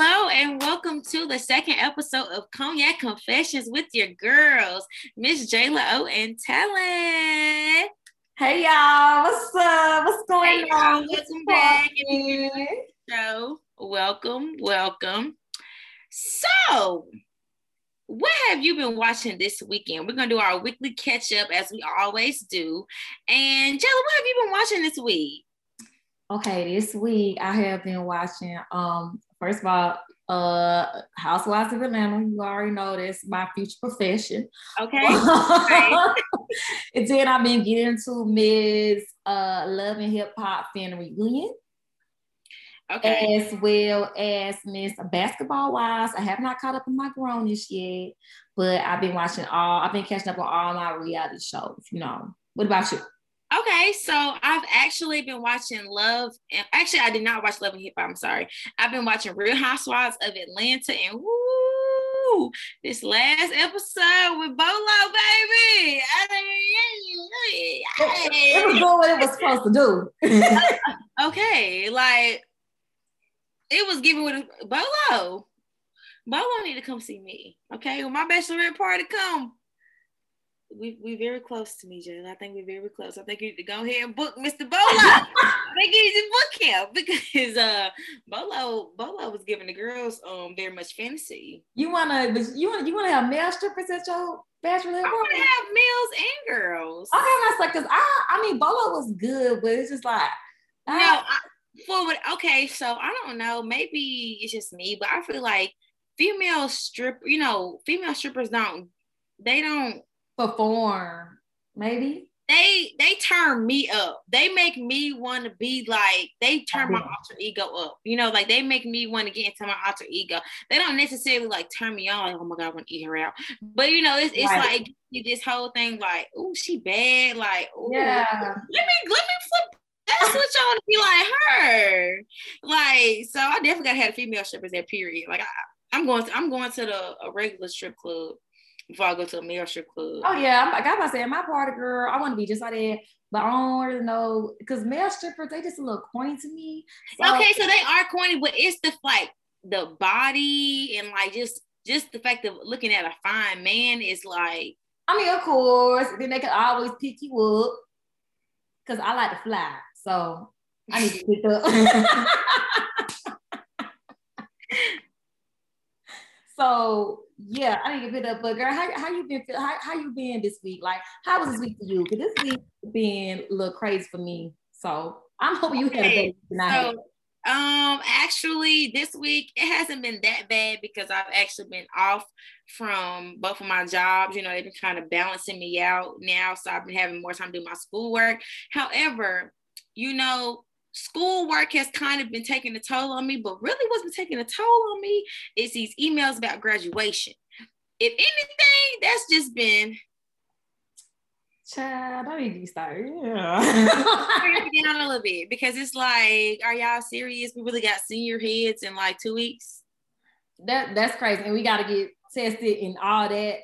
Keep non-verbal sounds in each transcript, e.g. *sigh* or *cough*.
Hello and welcome to the second episode of Cognac Confessions with your girls, Miss Jayla O and Talent. Hey y'all, what's up? What's going Hey, on? welcome back. So, welcome, welcome. So, what have you been watching this weekend? We're gonna do our weekly catch up as we always do. And Jayla, what have you been watching this week? Okay, this week I have been watching. Um, first of all, uh, Housewives of Atlanta. You already know that's my future profession. Okay. *laughs* and then I've been getting into Miss uh Love and Hip Hop Fan Reunion, Okay. as well as Miss Basketball Wives. I have not caught up on my grownish yet, but I've been watching all. I've been catching up on all my reality shows. You know. What about you? Okay, so I've actually been watching Love, and actually I did not watch Love and Hip Hop. I'm sorry. I've been watching Real Housewives of Atlanta, and woo, this last episode with Bolo, baby. It was doing what it was supposed to do. *laughs* okay, like it was giving with a Bolo. Bolo need to come see me. Okay, when my bachelorette party come. We we very close to me, Jill. I think we're very close. I think you need to go ahead and book Mr. Bolo. *laughs* I think you need to book him *laughs* because uh Bolo Bolo was giving the girls um very much fantasy. You wanna, you wanna you want to have male strippers at your bachelor I to have males and girls. Okay, that's like, cause I, I mean, Bolo was good, but it's just like, No, I, I, for? Okay, so I don't know. Maybe it's just me, but I feel like female strip, you know, female strippers don't. They don't. Perform maybe. They they turn me up. They make me want to be like. They turn my alter ego up. You know, like they make me want to get into my alter ego. They don't necessarily like turn me on. Like, oh my god, I want to eat her out. But you know, it's it's Right. like this whole thing. Like, oh, she bad. Like, ooh, Yeah. let me let me flip that switch on to be like her. Like, so I definitely gotta have female strippers that period. Like I, I'm going to I'm going to the a regular strip club before I go to a male strip club. Oh yeah, I'm, like I'm about to say, my party girl, I want to be just like that, but I don't really know because male strippers they just a little corny to me. So- okay, so they are corny, but it's the like the body and like just just the fact of looking at a fine man is like I mean, of course, then they can always pick you up because I like to fly, so I need to pick up. *laughs* so yeah, I need to pick up. But girl, how, how you been? How, how you been this week? Like, how was this week for you? Because this week been a little crazy for me. So I'm hoping you had a Okay, better week than I had. So, um, actually, this week it hasn't been that bad because I've actually been off from both of my jobs. You know, they've been kind of balancing me out now, so I've been having more time to do my schoolwork. However, you know, schoolwork has kind of been taking a toll on me, but really, what's been taking a toll on me is these emails about graduation. If anything, that's just been Child, I need to start. Yeah. *laughs* down a little bit because it's like, are y'all serious? We really got senior heads in like two weeks. that that's crazy, and we got to get tested and all that.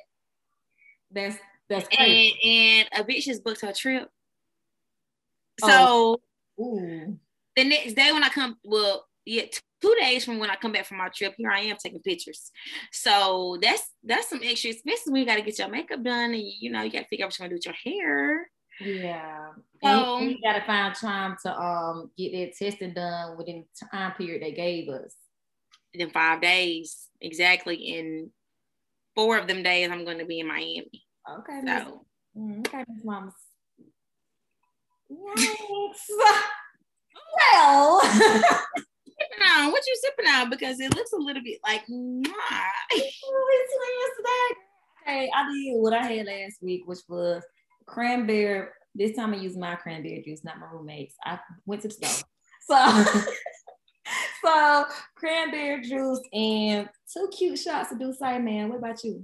That's that's crazy. and and a bitch just booked her trip. Oh. So Oh. The next day when I come, well, yeah, two days from when I come back from my trip, here I am taking pictures. So that's that's some extra expenses when you got to get your makeup done, and you know you got to figure out what you're gonna do with your hair. Yeah. So- and we gotta find time to um get that testing done within the time period they gave us. In five days, exactly. In four of them days, I'm going to be in Miami. Okay. So Mm, okay, Miss Mamas. *laughs* Yikes. *laughs* well, *laughs* sipping on what you sipping on because it looks a little bit like mwah. okay, I did what I had last week, which was cranberry. This time I used my cranberry juice, not my roommates. I went to the store. *laughs* So, *laughs* so cranberry juice and two cute shots of D'ussé man. What about you?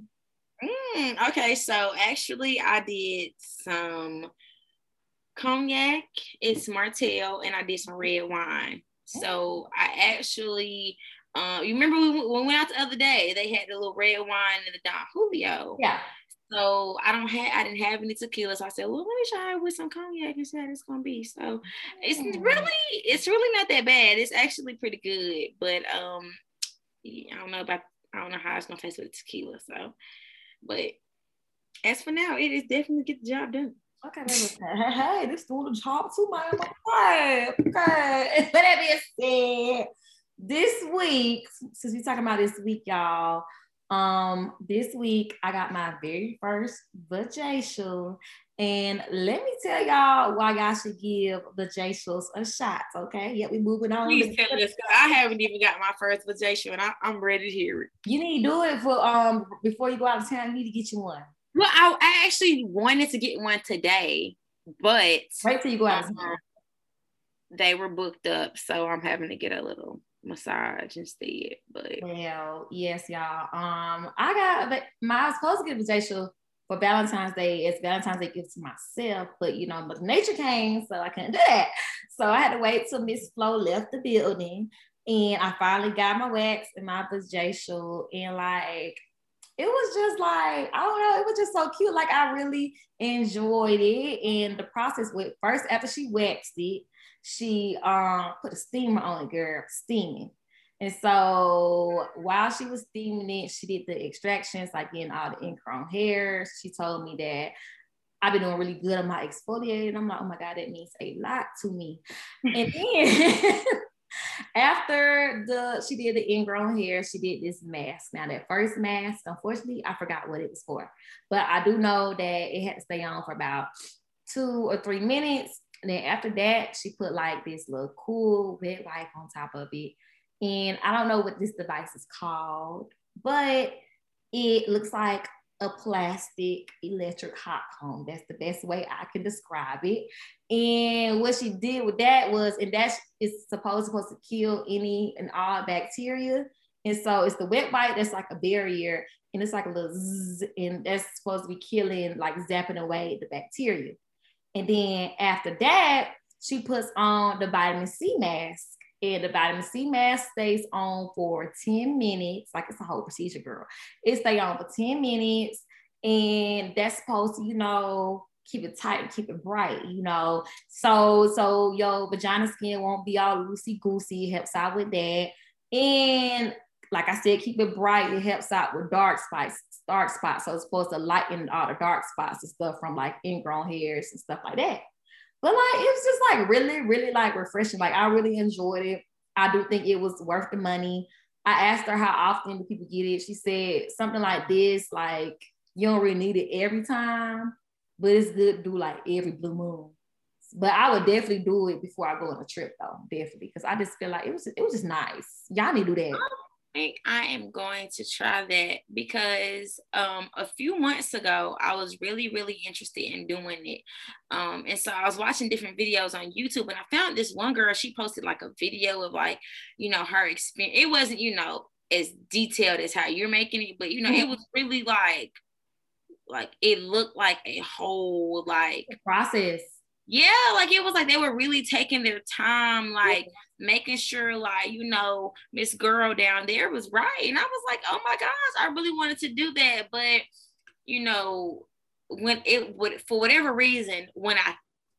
Mm, okay, so actually, I did some cognac, it's Martell, and I did some red wine. So I actually, uh, you remember we, when we went out the other day? They had the little red wine and the Don Julio. Yeah. So I don't have, I didn't have any tequila. So I said, well, let me try it with some cognac and see how it's gonna be. So it's Mm. really, it's really not that bad. It's actually pretty good. But um, I don't know about I don't know how it's gonna taste with tequila. So, but as for now, it is definitely get the job done. *laughs* Okay, hey, hey, this doing the job too, man. Okay, okay. But that being said, this week, since we're talking about this week, y'all, um, this week I got my very first vajacial, and let me tell y'all why y'all should give vajacials a shot. Okay, yeah, we moving on. Please tell us. I haven't even got my first vajacial, and I, am ready to hear it. You need to do it for um before you go out of town. You need to get you one. Well, I, I actually wanted to get one today, but wait till you go out. Um, they were booked up, so I'm having to get a little massage instead. But well, yes, y'all. Um, I got my I was supposed to get a vacation for Valentine's Day. It's Valentine's Day gift to myself, but you know, but nature came, so I couldn't do that. So I had to wait till Miss Flo left the building, and I finally got my wax and my facial, and like it was just like I don't know, it was just so cute. Like I really enjoyed it, and the process with first after she waxed it, she um put a steamer on it, girl, steaming. And so while she was steaming it, she did the extractions, like getting all the ingrown hairs. She told me that I've been doing really good on my exfoliating. I'm like, oh my God, that means a lot to me. and *laughs* then *laughs* after the she did the ingrown hair, she did this mask. Now that first mask, unfortunately, I forgot what it was for, but I do know that it had to stay on for about two or three minutes. And then after that, she put like this little cool wet wipe on top of it. And I don't know what this device is called, but it looks like a plastic electric hot comb. That's the best way I can describe it. And what she did with that was, and that is supposed supposed to kill any and all bacteria. And so it's the wet wipe that's like a barrier, and it's like a little zzz, and that's supposed to be killing, like zapping away the bacteria. And then after that, she puts on the vitamin C mask. And the vitamin C mask stays on for 10 minutes, like it's a whole procedure, girl. It stays on for 10 minutes. And that's supposed to, you know, keep it tight and keep it bright, you know. So, so your vagina skin won't be all loosey goosey. Helps out with that. And like I said, keep it bright. It helps out with dark spots, dark spots. So it's supposed to lighten all the dark spots and stuff from like ingrown hairs and stuff like that. But like it was just like really, really like refreshing. Like I really enjoyed it. I do think it was worth the money. I asked her how often do people get it. She said something like this, like you don't really need it every time, but it's good to do like every blue moon. But I would definitely do it before I go on a trip though, definitely, because I just feel like it was it was just nice. Y'all need to do that think I am going to try that because um, a few months ago I was really really interested in doing it, um, and so I was watching different videos on YouTube and I found this one girl. She posted like a video of like you know her experience. It wasn't you know as detailed as how you're making it, but you know it was really like like it looked like a whole like process yeah, like it was like they were really taking their time, like making sure, like, you know, Miss Girl down there was right. And I was like, oh my gosh, I really wanted to do that. But, you know, when it would, for whatever reason, when I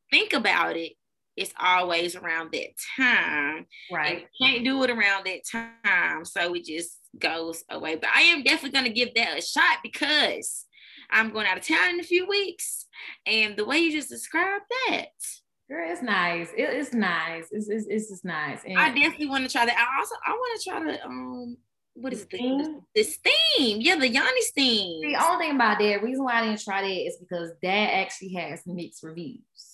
think about it, it's always around that time. Right. can't do it around that time. So it just goes away. But I am definitely going to give that a shot because I'm going out of town in a few weeks. And the way you just described that. Girl, it's nice. It, it's nice. It's, it's, it's just nice. And I definitely want to try that. I also I want to try to um what is the steam? The, steam. Yeah, the Yoni steam. The only thing about that, reason why I didn't try that is because that actually has mixed reviews.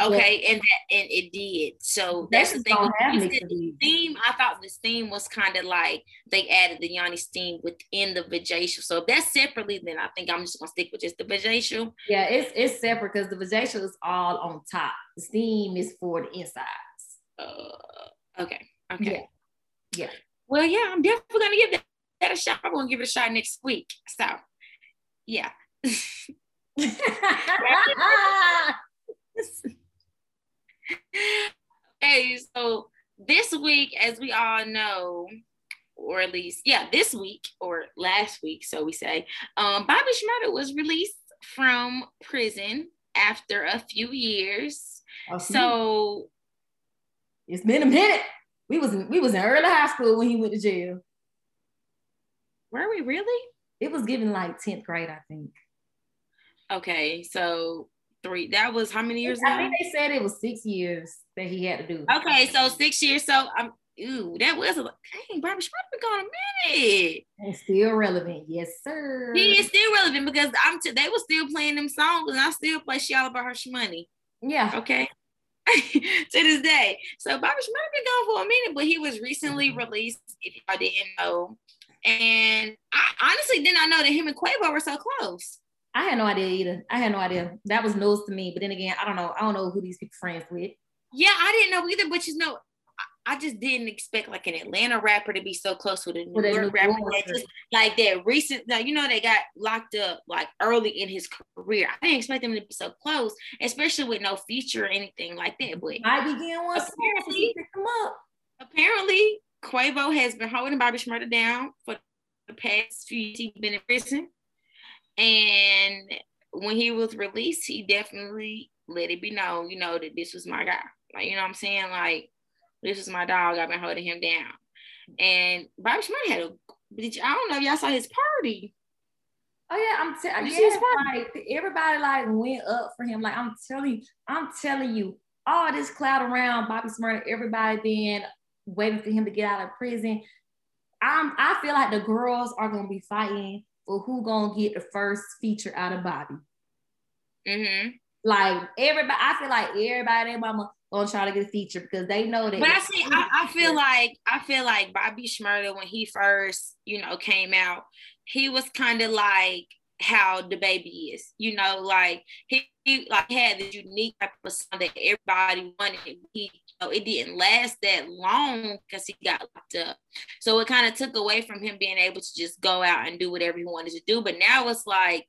Okay, and that and it did. So that's the thing. the theme, I thought the theme was kind of like they added the Yoni steam within the vajacial. So if that's separately, then I think I'm just gonna stick with just the vajacial. Yeah, it's it's separate because the vajacial is all on top. The steam is for the insides. Uh, okay. Okay. Yeah. yeah. Well, yeah, I'm definitely gonna give that, that a shot. I'm gonna give it a shot next week. So, yeah. *laughs* *laughs* hey, so this week, as we all know, or at least, yeah, this week or last week, so we say, um, Bobby Shmurda was released from prison after a few years. So it's been a minute. We was in, we was in early high school when he went to jail. Were we really? It was given like 10th grade, I think. Okay, so three. That was how many years I ago? think they said it was six years that he had to do. Okay, so six years. So I'm. Ooh, that was a dang. Bobby Shmurda been gone a minute. And still relevant. Yes, sir. He is still relevant because I'm. T- they were still playing them songs, and I still play "She All About Her Money." Yeah. Okay. *laughs* to this day. So Bobby Shmurda been gone for a minute, but he was recently Mhm. released, if y'all didn't know. And I honestly did not know that him and Quavo were so close. I had no idea either. I had no idea. That was news to me. But then again, I don't know. I don't know who these people friends with. Yeah, I didn't know either, but you know, I, just didn't expect like an Atlanta rapper to be so close with a New York rapper. That just, like that recent, like you know, they got locked up like early in his career. I didn't expect them to be so close, especially with no feature or anything like that. But I began one Apparently- he picked them up. apparently Quavo has been holding Bobby Shmurda down for the past few years. He's been in prison. And when he was released, he definitely let it be known, you know, that this was my guy. Like, you know what I'm saying? Like, this is my dog. I've been holding him down. And Bobby Shmurda had a, did you, I don't know if y'all saw his party. Oh yeah, I'm telling You his like everybody like went up for him. Like I'm telling you, I'm telling you, all this cloud around Bobby Shmurda, everybody being waiting for him to get out of prison. I'm I feel like the girls are gonna be fighting for who gonna get the first feature out of Bobby. Mm-hmm. Like everybody, I feel like everybody, mama gonna try to get a feature because they know that. But I see, I, I feel like I feel like Bobby Shmurda when he first, you know, came out, he was kind of like how the baby is, you know, like he, he like had this unique type of song that everybody wanted. He, it didn't last that long because he got locked up, so it kind of took away from him being able to just go out and do whatever he wanted to do. But now it's like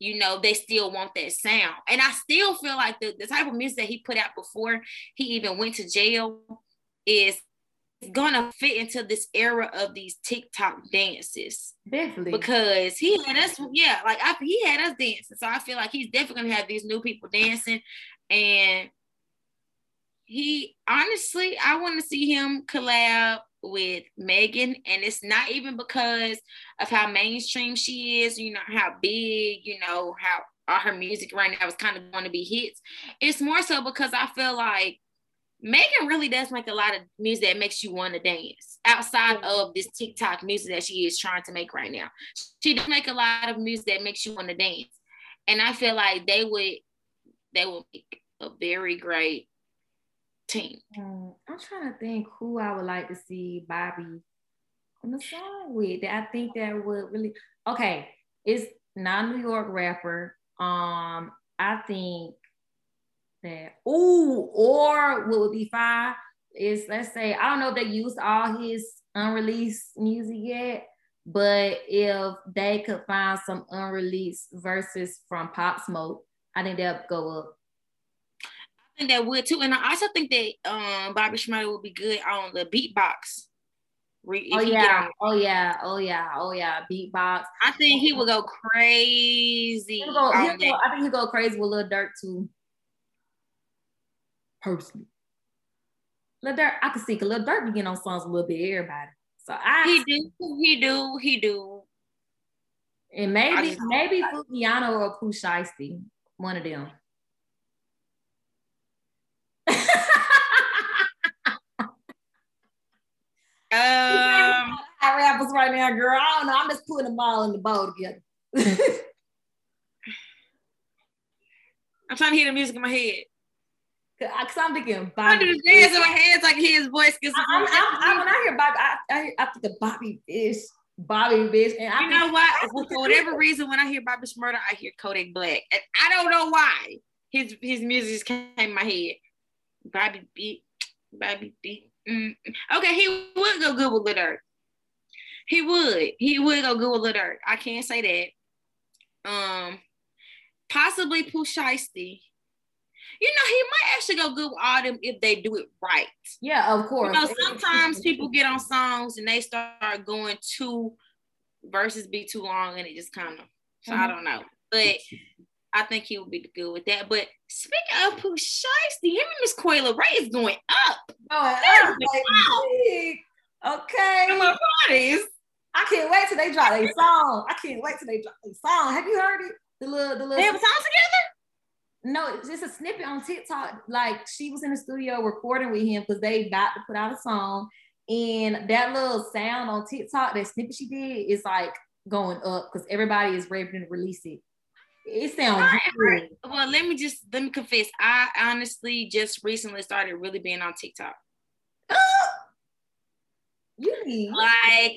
you know, they still want that sound. And I still feel like the, the type of music that he put out before he even went to jail is gonna fit into this era of these TikTok dances definitely because he had us, yeah, like I, he had us dancing. So I feel like he's definitely gonna have these new people dancing. And he honestly, I want to see him collab with Megan, and it's not even because of how mainstream she is, you know, how big, you know, how all her music right now is kind of going to be hits. It's more so because I feel like Megan really does make a lot of music that makes you want to dance outside of this TikTok music that she is trying to make right now. She does make a lot of music that makes you want to dance. And I feel like they would they would make a very great team. Um, I'm trying to think who I would like to see Bobby on the song with. That I think that would really okay. It's not a New York rapper. Um, I think that ooh, or what would be fine is let's say I don't know if they used all his unreleased music yet, but if they could find some unreleased verses from Pop Smoke, I think that'd go up. Think that would too. And I also think that um Bobby Shmurda would be good on the beatbox. If Oh yeah, oh yeah, oh yeah, oh yeah, beatbox. I think he would go crazy. He'll go, he'll go. I think he'll go crazy with Lil Durk too. Personally. Lil Durk, I could see because Lil Durk be getting on songs a little bit everybody. So I He do, he do, he do. and maybe maybe Fukiano or Pooh Shiesty, one of them. Um, I rappers right now, girl. I don't know. I'm just putting them all in the bowl together. *laughs* I'm trying to hear the music in my head. Cause I'm thinking I Bobby. do the dance in my head so I can hear his voice. Cause I'm, I'm, I'm, when I hear Bobby, I, I, I think of Bobby Fish, Bobby Fish, and I you know what? For whatever reason, when I hear Bobby Shmurda, I hear Kodak Black. And I don't know why. His his music just came in my head. Bobby B, Bobby B. Mm. Okay, he would go good with Lil Durk. He would. He would go good with Lil Durk. I can't say that. Um, possibly Pooh Shiesty. You know, he might actually go good with all them if they do it right. Yeah, of course. You know, sometimes people get on songs and they start going too verses be too long and it just kind of so I Mhm. don't know. But I think he would be good with that. But speaking of Pooh Shiesty, him and Miss Coi Leray is going up. Oh, going That up, baby. Okay. my parties. I can't wait till they drop a song. I can't wait till they drop a song. Have you heard it? The little, the little. They have a song together. No, it's just a snippet on TikTok. Like she was in the studio recording with him because they about to put out a song, and that little sound on TikTok, that snippet she did, is like going up because everybody is ready to release it. It sounds good. Well, let me just let me confess. I honestly just recently started really being on TikTok. *gasps* like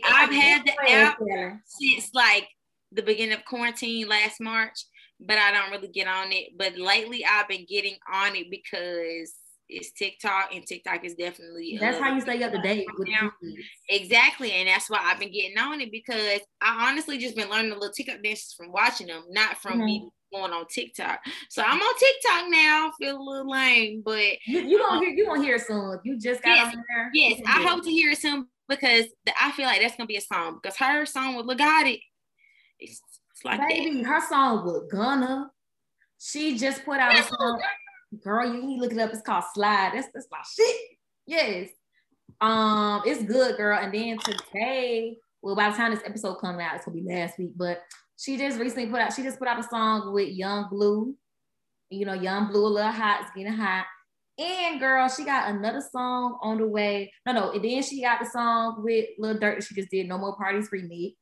I've had the app since like the beginning of quarantine last March, but I don't really get on it. But lately I've been getting on it because it's TikTok, and TikTok is definitely that's how you stay up to date exactly, and that's why I've been getting on it because I honestly just been learning the little TikTok dances from watching them, not from mm-hmm. me going on TikTok. So I'm on TikTok now. Feel a little lame, but you, you gonna um, hear you gonna hear it soon. You just got yes, on there. Yes, I hope to hear it soon because the, I feel like that's gonna be a song because her song with Lil Gotit, it's, it's like baby, that. her song with Gunna. She just put out a song girl, you need to look it up. It's called Slide. That's that's my shit. Yes. Um, it's good, girl. And then today, well, by the time this episode comes out, it's gonna be last week. But she just recently put out, she just put out a song with Yung Bleu. You know, Yung Bleu a little hot, it's getting hot. And girl, she got another song on the way. No, no, and then she got the song with Lil Durk that she just did, No More Parties remix.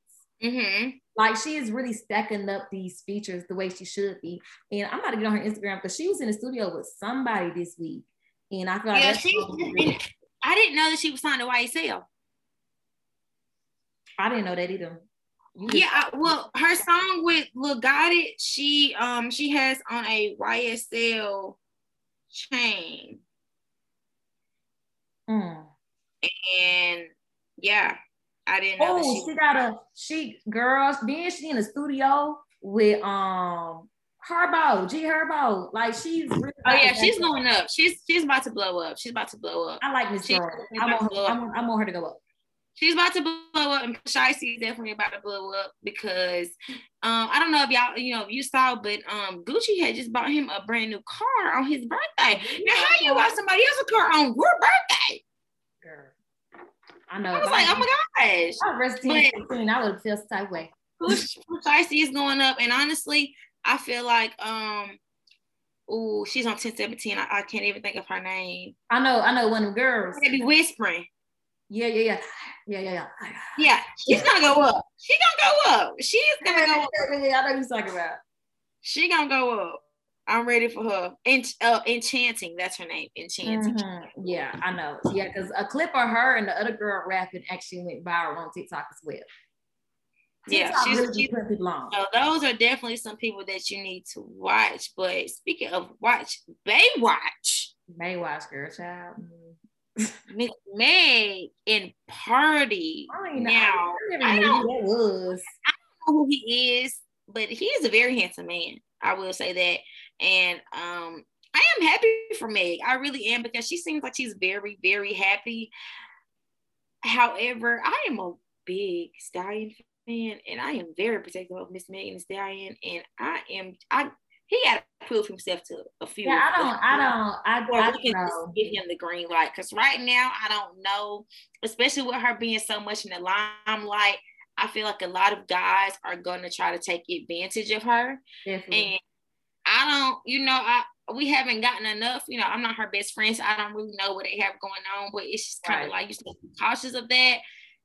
Mm-hmm. Like she is really stacking up these features the way she should be. And I'm about to get on her Instagram because she was in the studio with somebody this week. And I feel like yeah, she, I didn't know that she was signed to YSL. I didn't know that either. yeah, I, well, her song with Lil Gotit, she um she has on a YSL chain. Mm. And yeah, I didn't know. Oh, she, she got a she girls. Then she in the studio with um Herbo, G Herbo. Like she's really Oh yeah, she's going up. She's she's about to blow up. She's about to blow up. I like Miss girl. I want, her, I, want, I want her to go up. She's about to blow up, and Shiesty is definitely about to blow up because um, I don't know if y'all, you know, if you saw, but um, Gucci had just bought him a brand new car on his birthday. Now, how you got somebody else's car on your. I know. I was like, oh my gosh. I was 10, 15, I would feel type way. Pooh Shiesty is going up, and honestly, I feel like um oh she's on 1017. I, I, can't even think of her name. I know, I know one of the girls. Maybe whispering. Yeah, yeah, yeah. Yeah, yeah, yeah. Yeah, she's gonna go up. She's gonna go up. She's gonna go up. *laughs* Yeah, I know you're talking about. She gonna go up. I'm ready for her. Ench- uh, Enchanting, that's her name. Enchanting. Mm-hmm. Yeah, I know. Yeah, because a clip of her and the other girl rapping actually went viral on TikTok as well. TikTok yeah, she's, really she's so those are definitely some people that you need to watch. But speaking of watch, Baywatch. Baywatch, girl, child. *laughs* Miss Meg in Party. I now, I, I don't, was. I don't know who he is, but he is a very handsome man. I will say that. And um, I am happy for Meg. I really am because she seems like she's very, very happy. However, I am a big Stallion fan, and I am very protective of Miss Megan Stallion, and I am I he got to prove himself to a few. Yeah, I don't, I don't, I, I don't know. Give him the green light because right now I don't know, especially with her being so much in the limelight. I feel like a lot of guys are going to try to take advantage of her, Definitely. and I don't, you know, I we haven't gotten enough. You know, I'm not her best friend, so I don't really know what they have going on. But it's just kind of right. like you said, cautious of that.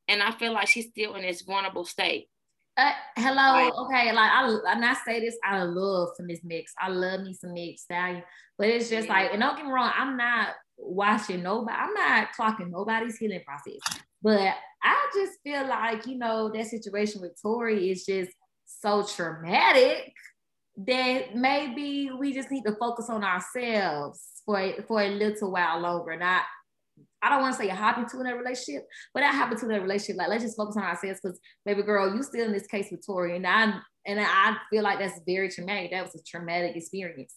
And I feel like she's still in this vulnerable state. Uh, hello, okay. Like I, and I say this out of love for Miss Mix. I love me some Mix Stallion, but it's just yeah. like, and don't get me wrong, I'm not watching nobody. I'm not clocking nobody's healing process. But I just feel like you know that situation with Tory is just so traumatic that maybe we just need to focus on ourselves for for a little while longer. Not, I don't want to say a hobby to in a relationship, but I happen to in a relationship. Like, let's just focus on ourselves because, baby girl, you still in this case with Tory. and I and I feel like that's very traumatic. That was a traumatic experience,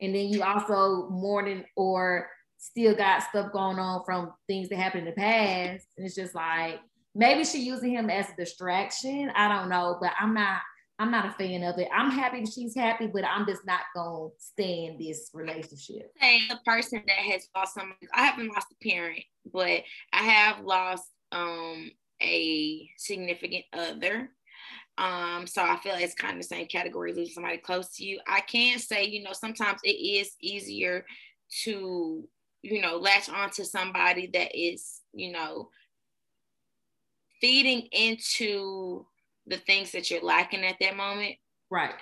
and then you also mourning or still got stuff going on from things that happened in the past, and it's just like maybe she using him as a distraction. I don't know, but I'm not I'm not a fan of it. I'm happy that she's happy, but I'm just not gonna stay in this relationship. Say the person that has lost someone, I haven't lost a parent, but I have lost um a significant other. Um, so I feel it's kind of the same category losing somebody close to you. I can say, you know, sometimes it is easier to, you know, latch onto somebody that is, you know, feeding into the things that you're lacking at that moment. Right.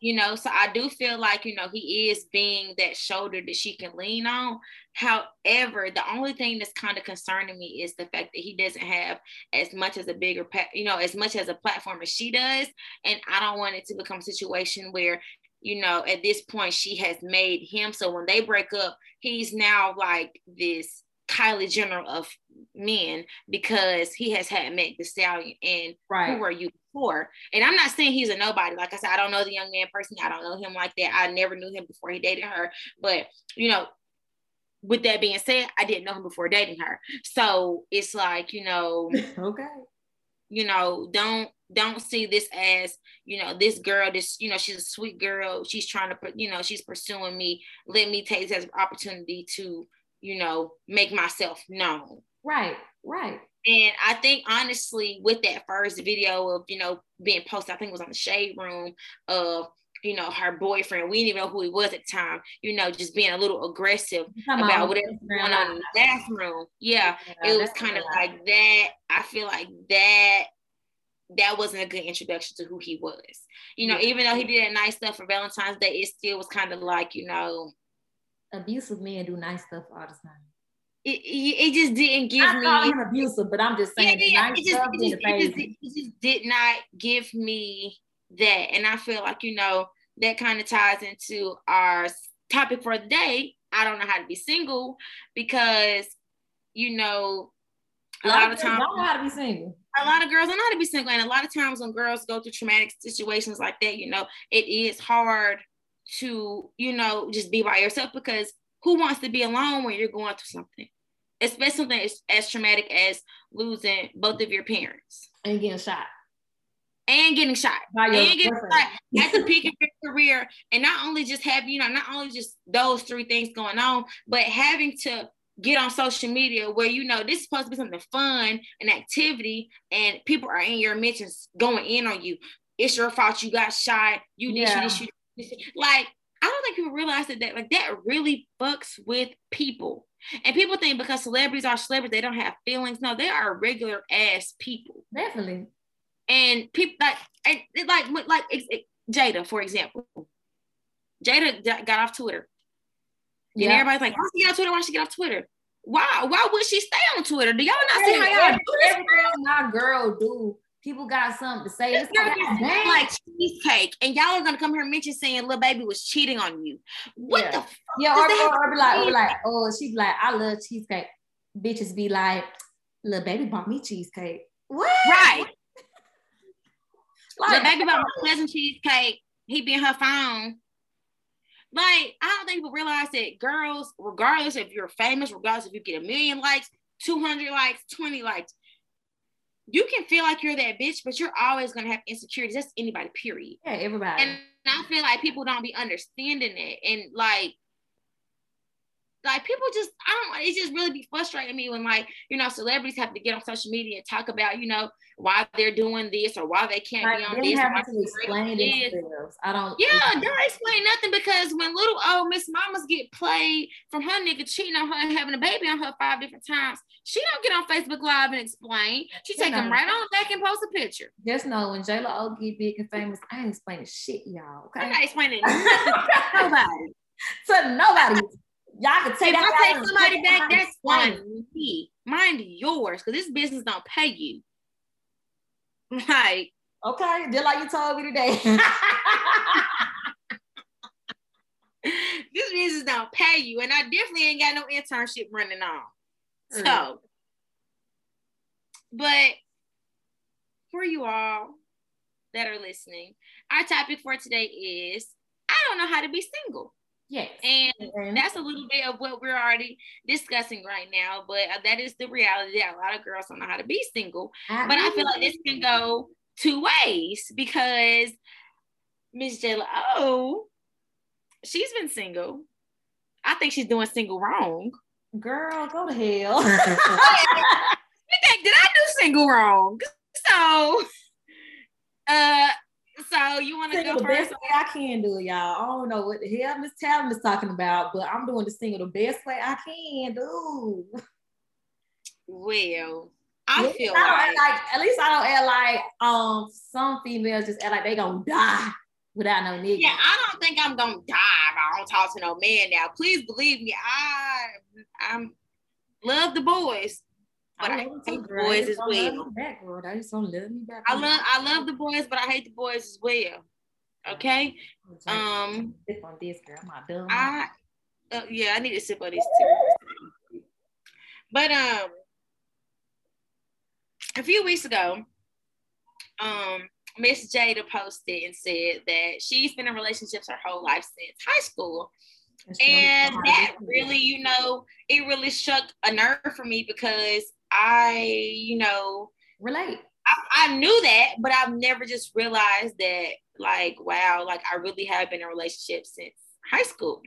You know so i do feel like you know he is being that shoulder that she can lean on. However the only thing that's kind of concerning me is the fact that he doesn't have as much as a bigger you know as much as a platform as she does. And i don't want it to become a situation where you know at this point she has made him so when they break up he's now like this Kylie Jenner of men because he has had Meg Thee Stallion and right. who were you before? And I'm not saying he's a nobody. Like I said, I don't know the young man personally. I don't know him like that. I never knew him before he dated her. But you know, with that being said, I didn't know him before dating her. So it's like, you know, *laughs* okay. You know, don't don't see this as you know this girl this you know she's a sweet girl she's trying to you know she's pursuing me let me take this as an opportunity to you know, make myself known. Right, right. And I think honestly, with that first video of, you know, being posted, I think it was on the shade room of, you know, her boyfriend. We didn't even know who he was at the time, you know, just being a little aggressive about whatever going on in the bathroom. Yeah, yeah it was kind of like that. I feel like that that wasn't a good introduction to who he was. You know, yeah. even though he did that nice stuff for Valentine's Day, it still was kind of like, you know, abusive men do nice stuff all the time. It, it, it just didn't give I me. I him abusive, but I'm just saying yeah, nice it, just, it, just, just, it just did not give me that, and I feel like you know that kind of ties into our topic for the day. I don't know how to be single because you know a, a lot, lot, of times don't know how to be single. A lot of girls don't know how to be single, and a lot of times when girls go through traumatic situations like that, you know, it is hard to, you know, just be by yourself because who wants to be alone when you're going through something? Especially something as, as traumatic as losing both of your parents. And getting shot. And getting shot. By and getting shot at the peak of your career. And not only just have, you know, not only just those three things going on, but having to get on social media where you know this is supposed to be something fun and activity and people are in your mentions going in on you it's your fault you got shot you did yeah. this you like, I don't think people realize that, that like that really fucks with people. And people think because celebrities are celebrities, they don't have feelings. No, they are regular ass people. Definitely. And people like and like like it, Jayda, for example. Jayda got off Twitter. And yeah. everybody's like, why she get off Twitter? Why she get off Twitter? Why? Why would she stay on Twitter? Do y'all not see how y'all do this? Everything my girl do people got something to say. It's like, like cheesecake, and y'all are gonna come here and mention saying Lil Baby was cheating on you. What yeah. the? yeah, or, or, or, be like, or like, oh, she's like, I love cheesecake. Bitches be like, Lil Baby bought me cheesecake. What? Right. *laughs* like, Lil Baby bought my cousin cheesecake. He be in her phone. Like, I don't think people realize that girls, regardless if you're famous, regardless if you get a million likes, 200 likes, 20 likes, you can feel like you're that bitch, but you're always gonna have insecurities. That's anybody, period. Yeah, everybody. And I feel like people don't be understanding it. And like like people just I don't it just really be frustrating me when like you know celebrities have to get on social media and talk about you know why they're doing this or why they can't like, be on they this. Have to explain themselves. I don't. Yeah, don't explain nothing because when little old Miss Mamas get played from her nigga cheating on her and having a baby on her five different times, she don't get on Facebook Live and explain. She take them right on back and post a picture. Just know when J Lo get big and famous, I ain't explaining shit, y'all. Okay, I'm not explaining *laughs* nothing to nobody. *laughs* to nobody. Y'all can take if I take somebody back, that's on me. Mind yours, because this business don't pay you. *laughs* Like, okay, just like you told me today. *laughs* *laughs* this business don't pay you, and I definitely ain't got no internship running on. So, mm. but for you all that are listening, our topic for today is I don't know how to be single. Yes. And mm-hmm. that's a little bit of what we're already discussing right now. But uh, that is the reality that a lot of girls don't know how to be single. I but I feel like this can go two ways because Miss J Oh, she's been single. I think she's doing single wrong. Girl, go to hell. *laughs* *laughs* did I do single wrong. So, uh, so you want to go the first? best way I can do it, y'all. I don't know what the hell Miss Talon is talking about, but I'm doing the single the best way I can do. Well, I feel I like, like at least I don't act like um some females just act like they gonna die without no nigga. yeah, I don't think I'm gonna die if I don't talk to no man now. Please believe me, I I'm love the boys, but I, love hate the boys as well. back, girl. They just don't love me back. I love I love the boys, but I hate the boys as well. Okay. um sip on this girl. Not done. I uh, yeah, I need to sip on this too. But um, a few weeks ago, um, Miss Jayda posted and said that she's been in relationships her whole life since high school. And that really, you know, it really struck a nerve for me because I, you know, relate. I, I knew that, but I've never just realized that, like, wow, like I really have been in a relationship since high school.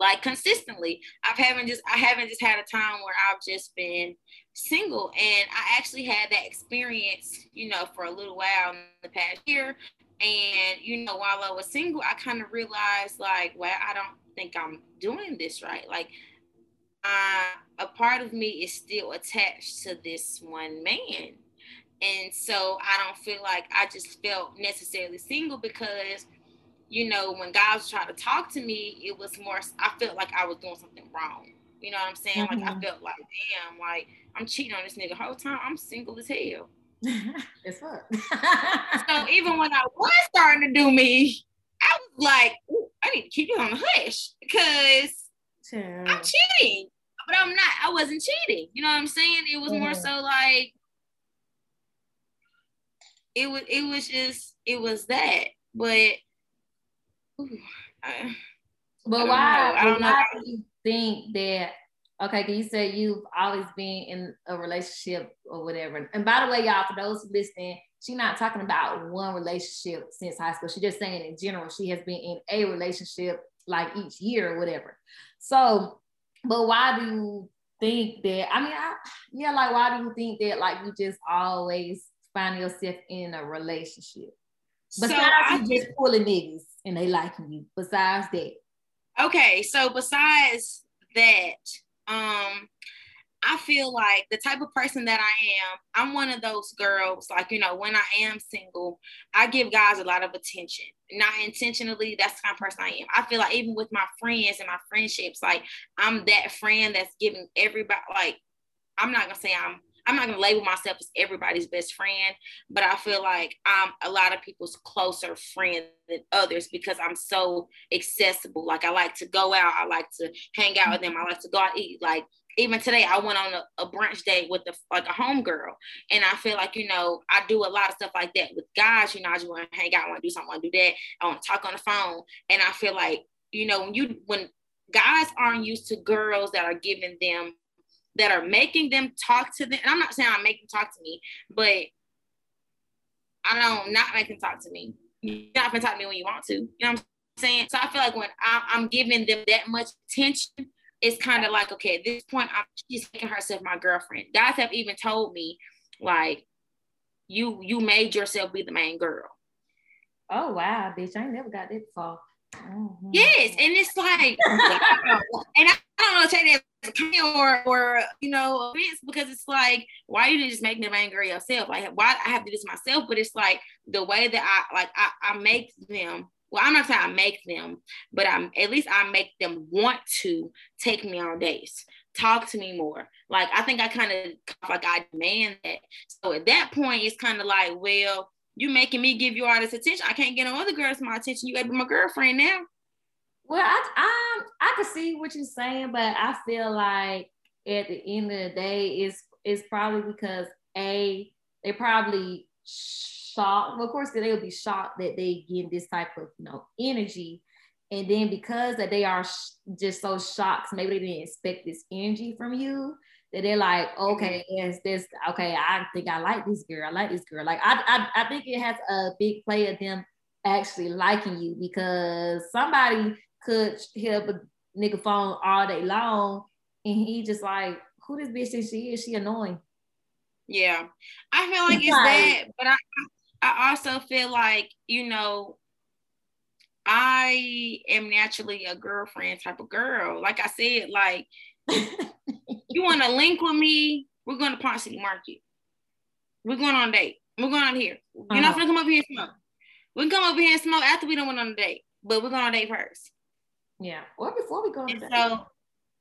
Like consistently. I've haven't just I haven't just had a time where I've just been single. And I actually had that experience, you know, for a little while in the past year. And, you know, while I was single, I kind of realized like, well, I don't think I'm doing this right. Like uh, a part of me is still attached to this one man. And so I don't feel like I just felt necessarily single because, you know, when guys try to talk to me, it was more, I felt like I was doing something wrong. You know what I'm saying? Like I Mhm. felt like, damn, like I'm cheating on this nigga whole time. I'm single as hell. *laughs* it's fuck. So *laughs* even when I was starting to do me, I was like, I need to keep you on the hush because I'm cheating. But I'm not, I wasn't cheating. You know what I'm saying? It was more Mhm. so like it was it was just it was that. But ooh, I- I But don't why? know. I don't know. do you think that? Okay, can you say you've always been in a relationship or whatever? And by the way, y'all, for those listening, she's not talking about one relationship since high school. She's just saying in general, she has been in a relationship like each year or whatever. So, but why do you think that? I mean, I, yeah, like why do you think that? Like you just always find yourself in a relationship so besides I you just pulling niggas and they liking you. Besides that. okay so besides that um i feel like the type of person that i am i'm one of those girls like you know when i am single i give guys a lot of attention not intentionally that's the kind of person i am i feel like even with my friends and my friendships like i'm that friend that's giving everybody like i'm not gonna say i'm I'm not gonna label myself as everybody's best friend, but I feel like I'm a lot of people's closer friend than others because I'm so accessible. Like I like to go out, I like to hang out with them, I like to go out eat. Like even today, I went on a, a brunch date with a, like a homegirl, and I feel like you know I do a lot of stuff like that with guys. You know, I just want to hang out, I want to do something, I want to do that, I want to talk on the phone, and I feel like you know when you when guys aren't used to girls that are giving them that are making them talk to them. And I'm not saying I make them talk to me, but I don't not make them talk to me. You're not gonna talk to me when you want to. You know what I'm saying? So I feel like when I, I'm giving them that much attention, it's kind of like okay, at this point, I'm, she's making herself my girlfriend. Guys have even told me like, you you made yourself be the main girl. Oh wow, bitch! I ain't never got that before. Mhm. Yes, and it's like, wow. *laughs* and I, don't know take that as a compliment or or you know offense because it's like why you didn't just make them angry yourself? Like why I have to do this myself? But it's like the way that I like I, I make them. Well, I'm not saying I make them, but I'm at least I make them want to take me on dates, talk to me more. Like I think I kind of like I demand that. So at that point, it's kind of like, well, you making me give you all this attention. I can't get no other girls my attention. You gotta be my girlfriend now. Well, I um I can see what you're saying, but I feel like at the end of the day, it's it's probably because a they probably shocked. Well, of course, they'll be shocked that they get this type of you know energy, and then because that they are sh- just so shocked, maybe they didn't expect this energy from you. That they're like, mm-hmm. okay, yes, this, okay, I think I like this girl. I like this girl. Like, I, I, I think it has a big play of them actually liking you because somebody could hit up a nigga phone all day long and he just like, who this bitch think she is? She annoying. Yeah, I feel like it's that, but I I also feel like you know I am naturally a girlfriend type of girl. Like I said, like *laughs* you want to link with me, we're going to Ponce City Market. We're going on a date. We're going on here. You're uh-huh. not gonna come over here and smoke. We can come over here and smoke after we done went on a date, but we're going on a date first. Yeah, or before we go on a date. So,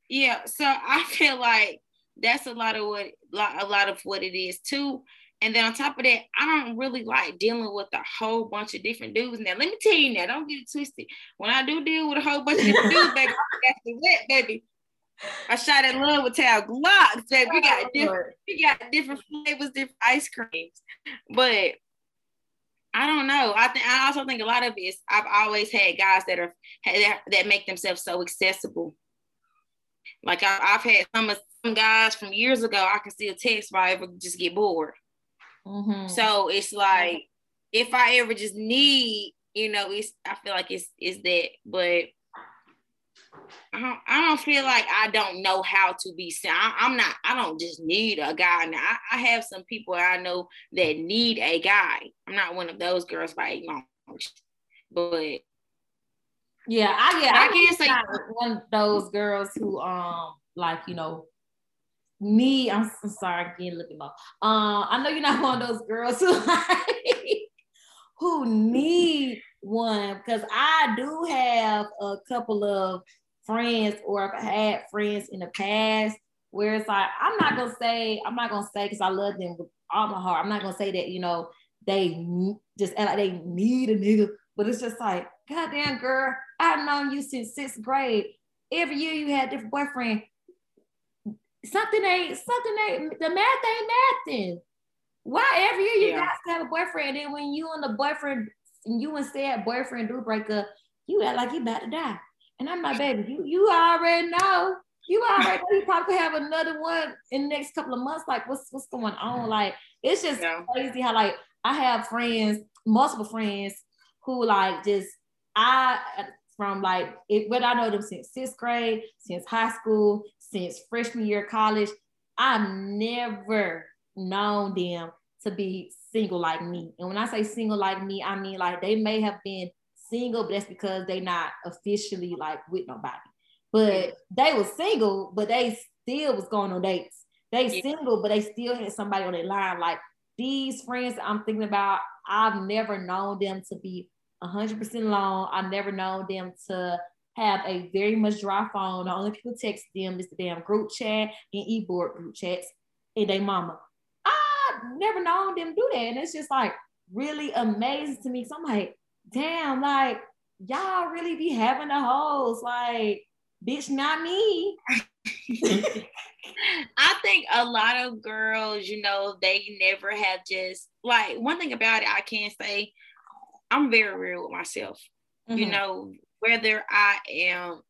yeah, so I feel like that's a lot of what a lot of what it is too. And then on top of that, I don't really like dealing with a whole bunch of different dudes. Now, let me tell you now, don't get it twisted. When I do deal with a whole bunch of different dudes, baby, *laughs* that's the wet, baby. I shot in love with Tal Glocks, baby. We got oh, different, we got different flavors, different ice creams. But I don't know. I think I also think a lot of it is I've always had guys that are that, that make themselves so accessible. Like I, have had some of some guys from years ago. I can still text if I ever just get bored. Mm-hmm. So it's like if I ever just need, you know, it's I feel like it's it's that, but I don't, I don't feel like I don't know how to be seen. I, am not, I don't just need a guy. Now, I, I, have some people I know that need a guy. I'm not one of those girls by much, but yeah, I yeah, I, I can't say one of those girls who um like you know me. I'm, I'm sorry, again, looking low. Uh, I know you're not one of those girls *laughs* who like, who need one because I do have a couple of friends or I've had friends in the past where it's like I'm not gonna say I'm not gonna say because I love them with all my heart. I'm not gonna say that you know they just act like they need a nigga, but it's just like goddamn girl, I've known you since sixth grade. Every year you had different boyfriend. Something ain't something ain't the math ain't nothing. Why every year you yeah. to have a boyfriend? And then when you and the boyfriend, and you and said boyfriend do break up, you act like you about to die. And I'm like, baby, you you already know. You already know you probably have another one in the next couple of months. Like, what's what's going on? Mm-hmm. Like, it's just yeah. crazy how like I have friends, multiple friends who like just I from like it what I know them since sixth grade, since high school, since freshman year of college. I've never known them to be single like me. And when I say single like me, I mean like they may have been single, but that's because they're not officially like with nobody. But they was single, but they still was going on dates. They yeah. single, but they still had somebody on their line. Like these friends I'm thinking about, I've never known them to be 100% alone. I've never known them to have a very much dry phone. The only people text them is the damn group chat and e-board group chats and they mama. I've never known them do that. And it's just like really amazing to me. So I'm like, damn, like y'all really be having the hoes. Like, bitch, not me. *laughs* I think a lot of girls, you know, they never have just like one thing about it, I can say I'm very real with myself. Mm-hmm. You know, whether I am,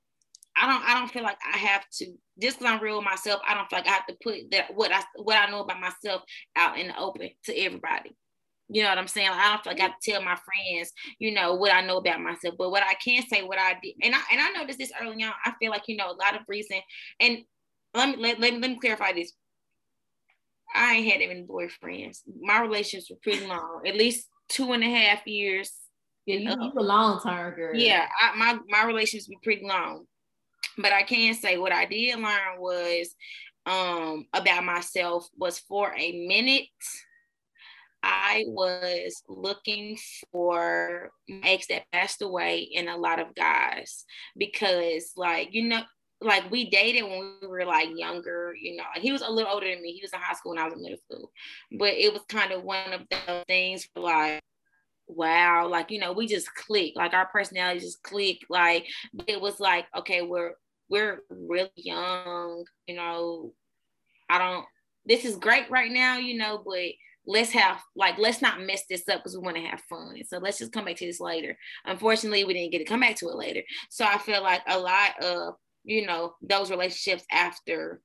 I don't I don't feel like I have to just because I'm real with myself, I don't feel like I have to put that what I what I know about myself out in the open to everybody. You know what I'm saying? Like, I don't feel like I have to tell my friends, you know, what I know about myself. But what I can say, what I did, and I and I noticed this early on. I feel like you know a lot of reason. And let me let, let, let me clarify this. I ain't had any boyfriends. My relationships were pretty long, at least two and a half years. Yeah, you, you a long term girl. Yeah, I, my my relationships were pretty long. But I can say what I did learn was um about myself was for a minute I was looking for ex that passed away and a lot of guys because, like, you know, like we dated when we were like younger, you know, he was a little older than me. He was in high school and I was in middle school. But it was kind of one of those things for like, wow, like, you know, we just click, like our personalities just click. Like it was like, okay, we're we're really young, you know. I don't this is great right now, you know, but let's have like let's not mess this up because we want to have fun so let's just come back to this later unfortunately we didn't get to come back to it later so i feel like a lot of you know those relationships after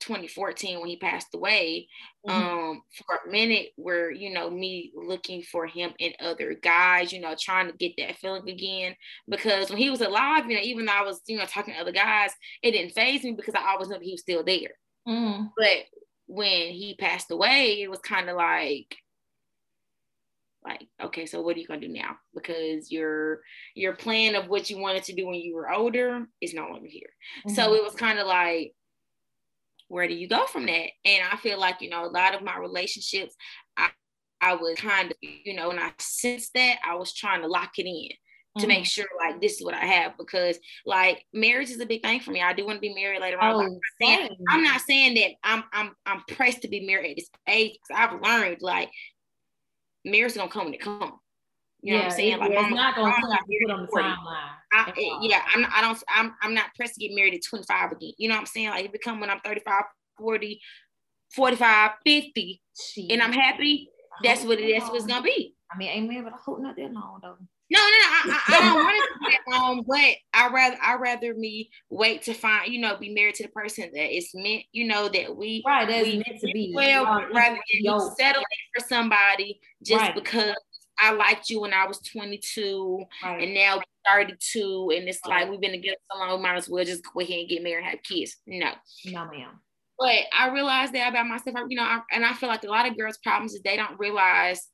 2014 when he passed away mm-hmm. um for a minute where you know me looking for him and other guys you know trying to get that feeling again because when he was alive you know even though i was you know talking to other guys it didn't phase me because i always knew he was still there mm-hmm. but when he passed away, it was kind of like like okay so what are you going to do now because your your plan of what you wanted to do when you were older is no longer here mm-hmm. so it was kind of like where do you go from that and i feel like you know a lot of my relationships i i was kind of you know and i sensed that i was trying to lock it in to mm-hmm. make sure like this is what I have because like marriage is a big thing for me. I do want to be married later on. Oh, I'm, not saying, I'm, not saying, that I'm I'm I'm pressed to be married at this age. I've learned like marriage is gonna come when it comes. You know yeah, what I'm saying? Like, it's not gonna come put on the timeline. I, yeah, I'm, I don't, I'm, I'm not pressed to get married at 25 again. You know what I'm saying? Like, it become when I'm 35, 40, 45, 50, Jeez. and I'm happy. That's what it, that's what it's gonna be. I mean, amen, but I hope not that long though. No, no, no. I, I, don't want it to be that long, *laughs* um, but I rather I rather me wait to find, you know, be married to the person that is meant, you know, that we right that's we, meant to be. Well, rather than settling for somebody just right. because I liked you when I was 22 right. and now 32, and it's right. like we've been together so long, we might as well just go ahead and get married and have kids. No, no, ma'am. But I realized that about myself, you know, I, and I feel like a lot of girls' problems is they don't realize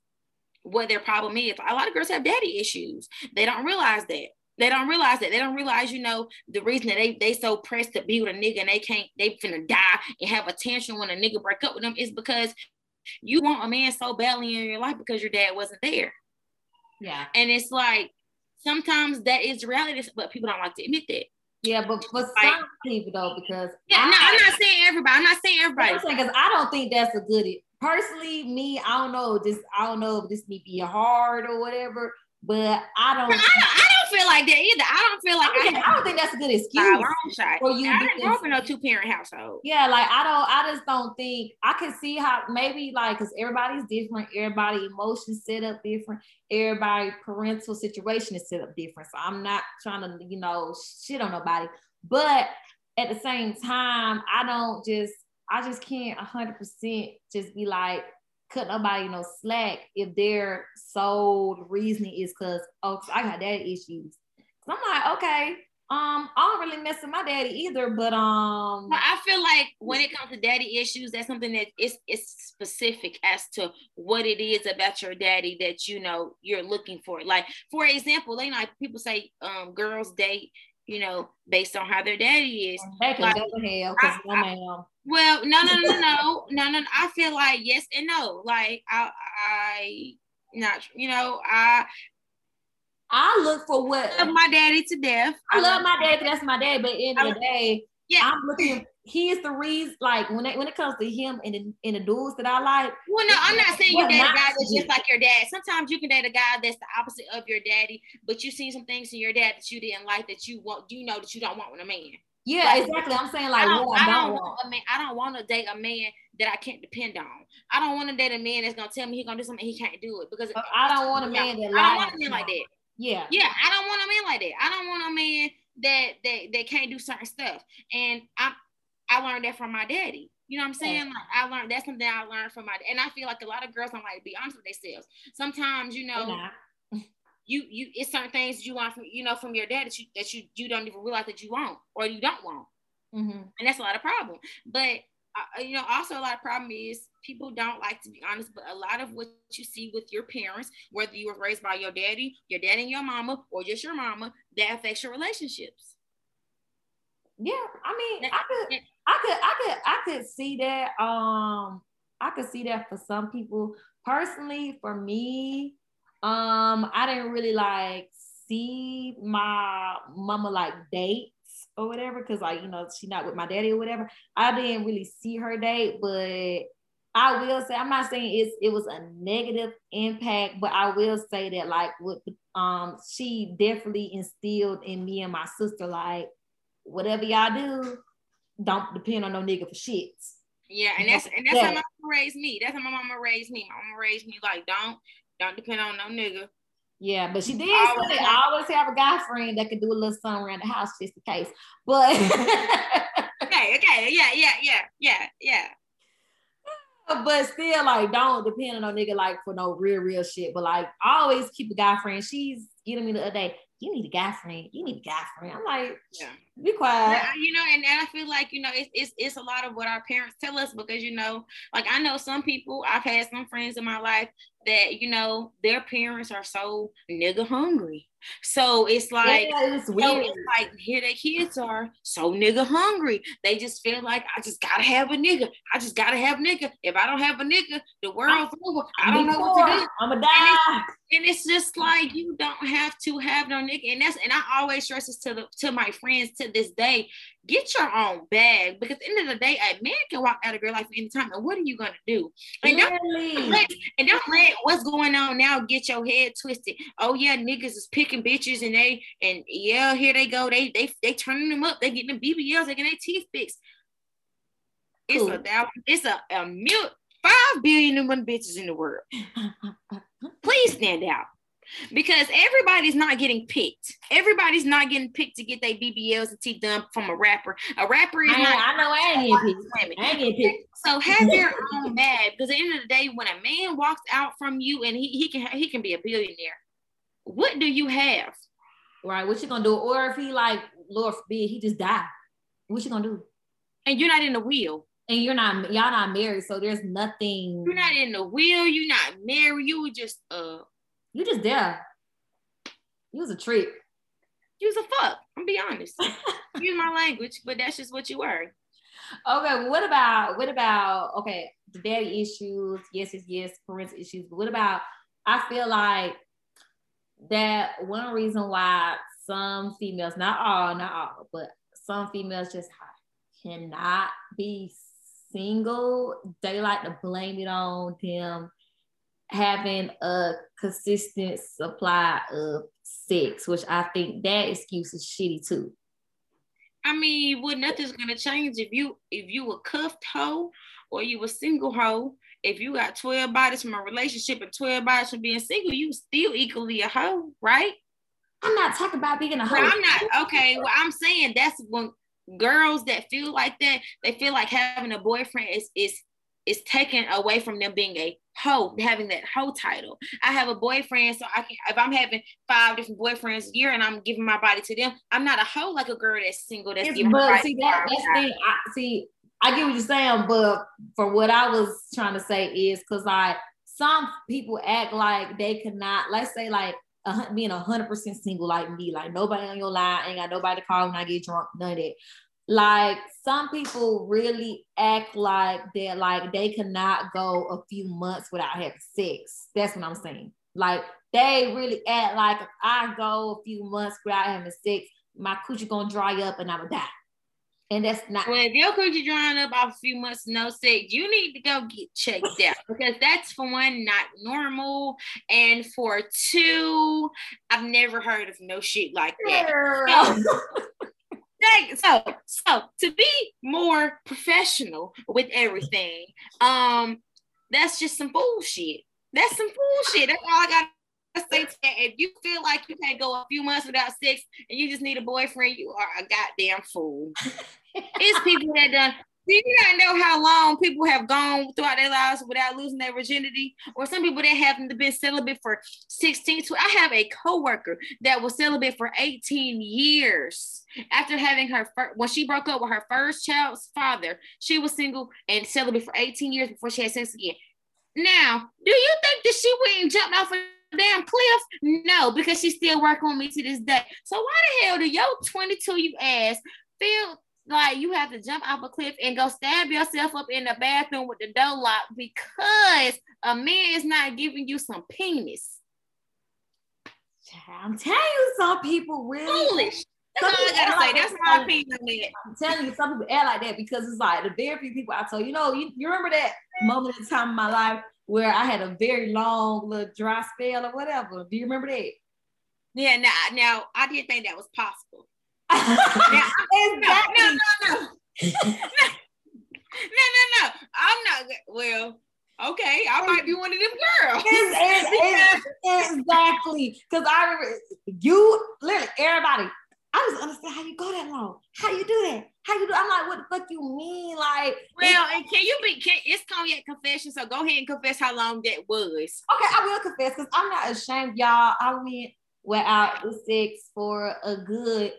what their problem is. A lot of girls have daddy issues. They don't realize that. They don't realize that. They don't realize, you know, the reason that they they so pressed to be with a nigga and they can't, they finna die and have a tension when a nigga break up with them is because you want a man so badly in your life because your dad wasn't there. Yeah. And it's like sometimes that is reality, but people don't like to admit that. Yeah, but for like, some people though, because yeah, I, no, I'm not saying everybody. I'm not saying everybody. because I don't think that's a good personally, me, I don't know. This I don't know if this may be hard or whatever, but I don't. I don't, I don't feel like that either. I don't feel like I, don't, I, I don't think that's a good excuse for you. I didn't grow up in a two parent household. Yeah, like I don't. I just don't think I can see how maybe like because everybody's different. Everybody emotions set up different. Everybody parental situation is set up different. So I'm not trying to you know shit on nobody, but at the same time, I don't just I just can't 100% just be like, cut nobody no slack if their sole reasoning is because, oh, I got daddy issues. So I'm like, okay, um, I don't really mess with my daddy either, but um I feel like when it comes to daddy issues, that's something that is it's specific as to what it is about your daddy that you know you're looking for. Like, for example, they like people say um girls date you know, based on how their daddy is. Heck, like, go to hell, I, I, well, no, no, no, no, no, no. I feel like yes and no. Like I, I, not, you know, I. I look for what I love my daddy to death. I, I love my daddy. That's my dad. But in the day, yeah, I'm looking. He is the reason. Like when it when it comes to him and the, and the dudes that I like. Well, no, I'm not saying you date a guy that's just like your dad. Sometimes you can date a guy that's the opposite of your daddy, but you see some things in your dad that you didn't like that you want. You know that you don't want with a man. Yeah, like, exactly. I'm saying like I don't, I don't, want. A man, I don't want to date a man that I can't depend on. I don't want to date a man that's gonna tell me he's gonna do something he can't do it because uh, I don't want a man that. I don't want a man like that. Yeah. Yeah, I don't want a man like that. I don't want a man that that that can't do certain stuff. And I I learned that from my daddy. You know what I'm saying? Like I learned that's something I learned from my and I feel like a lot of girls don't like to be honest with themselves. Sometimes, you know, you you it's certain things you want from you know from your dad that you that you you don't even realize that you want or you don't want, mm-hmm. and that's a lot of problem. But uh, you know, also a lot of problem is people don't like to be honest. But a lot of what you see with your parents, whether you were raised by your daddy, your dad and your mama, or just your mama, that affects your relationships. Yeah, I mean, I could, I could, I could, I could see that. Um, I could see that for some people. Personally, for me, um, I didn't really like see my mama like dates or whatever, because like, you know, she not with my daddy or whatever. I didn't really see her date, but I will say I'm not saying it's it was a negative impact, but I will say that like with um she definitely instilled in me and my sister like whatever y'all do, don't depend on no nigga for shits. Yeah, and that's and that's how my mama raised me. That's how my mama raised me. My mama raised me like don't don't depend on no nigga. Yeah, but she did always say I always have a guy friend that could do a little something around the house just in case. But *laughs* okay, okay, yeah, yeah, yeah, yeah, yeah. *laughs* But still, like, don't depend on no nigga like for no real, real shit. But like, I always keep a guy friend. She's getting me the other day. You need a guy friend. You need a guy friend. I'm like, yeah. Be quiet. You know, and, and I feel like, you know, it's, it's it's a lot of what our parents tell us because, you know, like I know some people, I've had some friends in my life that, you know, their parents are so nigga hungry. So it's like, yeah, it's so weird. it's like here their kids are so nigga hungry. They just feel like I just gotta have a nigga. I just gotta have nigga. If I don't have a nigga, the world's over. I don't know what to do. I'm gonna die. And it's just like you don't have to have no nigga. And that's and I always stress this to the to my friends to this day. Get your own bag because the end of the day, a man can walk out of your life any time. And what are you gonna do? And don't, let, and don't let what's going on now get your head twisted. Oh yeah, niggas is picking bitches and they and yeah, here they go. They they they turning them up. They getting them BBLs. They getting their teeth fixed. It's Cool. a thousand. It's a a mil, five billion and one bitches in the world. *laughs* Please stand out. Because everybody's not getting picked. Everybody's not getting picked to get their BBLs and teeth done from a rapper. A rapper is I, not I know I ain't getting picked. I ain't getting picked. So have your own bag. Because at the end of the day, when a man walks out from you and he, he can he can be a billionaire, what do you have? Right? What you gonna do? Or if he like, Lord forbid, he just die, What you gonna do? And you're not in the wheel. And you're not y'all not married, so there's nothing. You're not in the wheel. You're not married. You were just uh You just there. You was a treat. you was a fuck. I'm be honest. Use my language, but that's just what you were. Okay, what about what about okay, the daddy issues, yes, yes, yes, parental issues, but what about I feel like that one reason why some females, not all, not all, but some females just cannot be single. They like to blame it on them having a consistent supply of sex, which I think that excuse is shitty too. I mean, well, nothing's gonna change if you if you a cuffed hoe or you a single hoe. If you got 12 bodies from a relationship and 12 bodies from being single, you still equally a hoe, right? I'm not talking about being a hoe. Well, I'm not okay. Well, I'm saying that's when girls that feel like that, they feel like having a boyfriend is is is taken away from them being a hoe, having that hoe title. I have a boyfriend, so I can if I'm having five different boyfriends a year and I'm giving my body to them, I'm not a hoe like a girl that's single that's It's- giving but see that that's thing. I see. I get what you're saying, but for what I was trying to say is because like some people act like they cannot. Let's say like hun- being a hundred percent single like me, like nobody on your line, ain't got nobody to call when I get drunk, none of that. Like some people really act like they're like they cannot go a few months without having sex. That's what I'm saying. Like they really act like if I go a few months without having sex, my coochie gonna dry up and I'ma die. And that's not Well, if your coochie drying up off a few months no sex, you need to go get checked out *laughs* because that's for one not normal, and for two, I've never heard of no shit like that. Like, So, *laughs* so to be more professional with everything, um, that's just some bullshit. That's some bullshit. That's all I got to say to that. If you feel like you can't go a few months without sex and you just need a boyfriend, you are a goddamn fool. *laughs* it's people that done. Do you not know how long people have gone throughout their lives without losing their virginity? Or some people that haven't been celibate for 16 to I have a coworker that was celibate for 18 years after having her first when she broke up with her first child's father, she was single and celibate for 18 years before she had sex again. Now, do you think that she wouldn't jump off a damn cliff? No, because she's still working on me to this day. So why the hell do your 22 you ass feel like you have to jump off a cliff and go stab yourself up in the bathroom with the door locked because a man is not giving you some penis? I'm telling you, some people really. Foolish. That's all I gotta say. That's my opinion on that. I'm telling you, some people act like that because it's like the very few people I told you know. You, you remember that moment in time in my life where I had a very long little dry spell or whatever. Do you remember that? Yeah, now, now I didn't think that was possible. Exactly. *laughs* No, no, no, no. *laughs* no, no, no. I'm not. Well, okay, I might be one of them girls. It's- it's- it's- exactly. Because I you, literally, everybody. I just understand how you go that long. How you do that? How you do? I'm like, what the fuck you mean? Like, Well, and can you be? Can, it's cognac confession, so go ahead and confess how long that was. Okay, I will confess because I'm not ashamed, y'all. I went without the sex for a good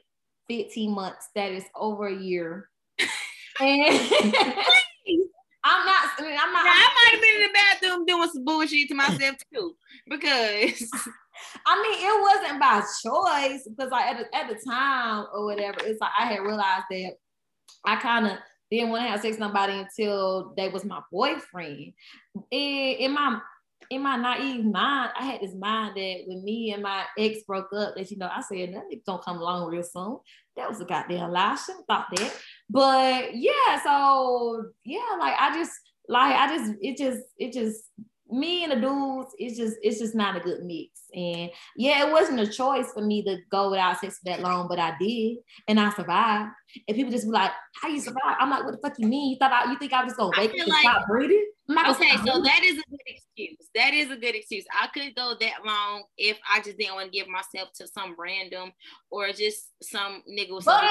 15 months. That is over a year. *laughs* and *laughs* I'm not. I mean, I'm not. Now, I might have been in the bathroom doing some bullshit to myself too, because *laughs* I mean, it wasn't by choice because like at the, at the time or whatever, it's like I had realized that I kind of didn't want to have sex with nobody until they was my boyfriend. And in my in my naive mind, I had this mind that when me and my ex broke up, that you know, I said that don't come along real soon. That was a goddamn lie. I shouldn't thought that. But yeah, so yeah, like I just like I just it just it just me and the dudes, it's just it's just not a good mix. And yeah, it wasn't a choice for me to go without sex for that long, but I did, and I survived. And people just be like, "How you survive?" I'm like, "What the fuck you mean? You thought I, you think I was gonna wake up and like, stop breathing?" Okay, so that is a good excuse. That is a good excuse. I could go that long if I just didn't want to give myself to some random or just some nigga. But,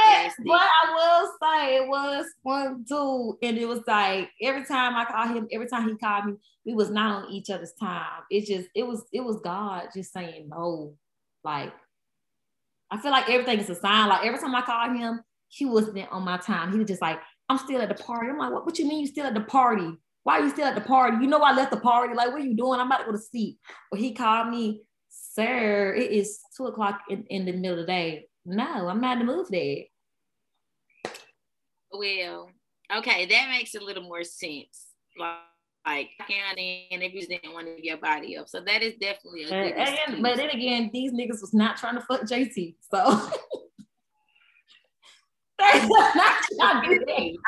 but I will say it was one dude, and it was like every time I called him, every time he called me, we was not on each other's time. It just it was it was God just saying no. Like I feel like everything is a sign. Like every time I called him, he wasn't on my time. He was just like, I'm still at the party. I'm like, what, what you mean you still at the party? Why are you still at the party? You know I left the party. Like, what are you doing? I'm about to go to sleep. But he called me, sir, it is two o'clock in, in the middle of the day. No, I'm not in the mood there. Well, okay, that makes a little more sense. Like, like and if you didn't want to give your body up. So that is definitely a good and, and, but then again, these niggas was not trying to fuck JT. So *laughs* *laughs*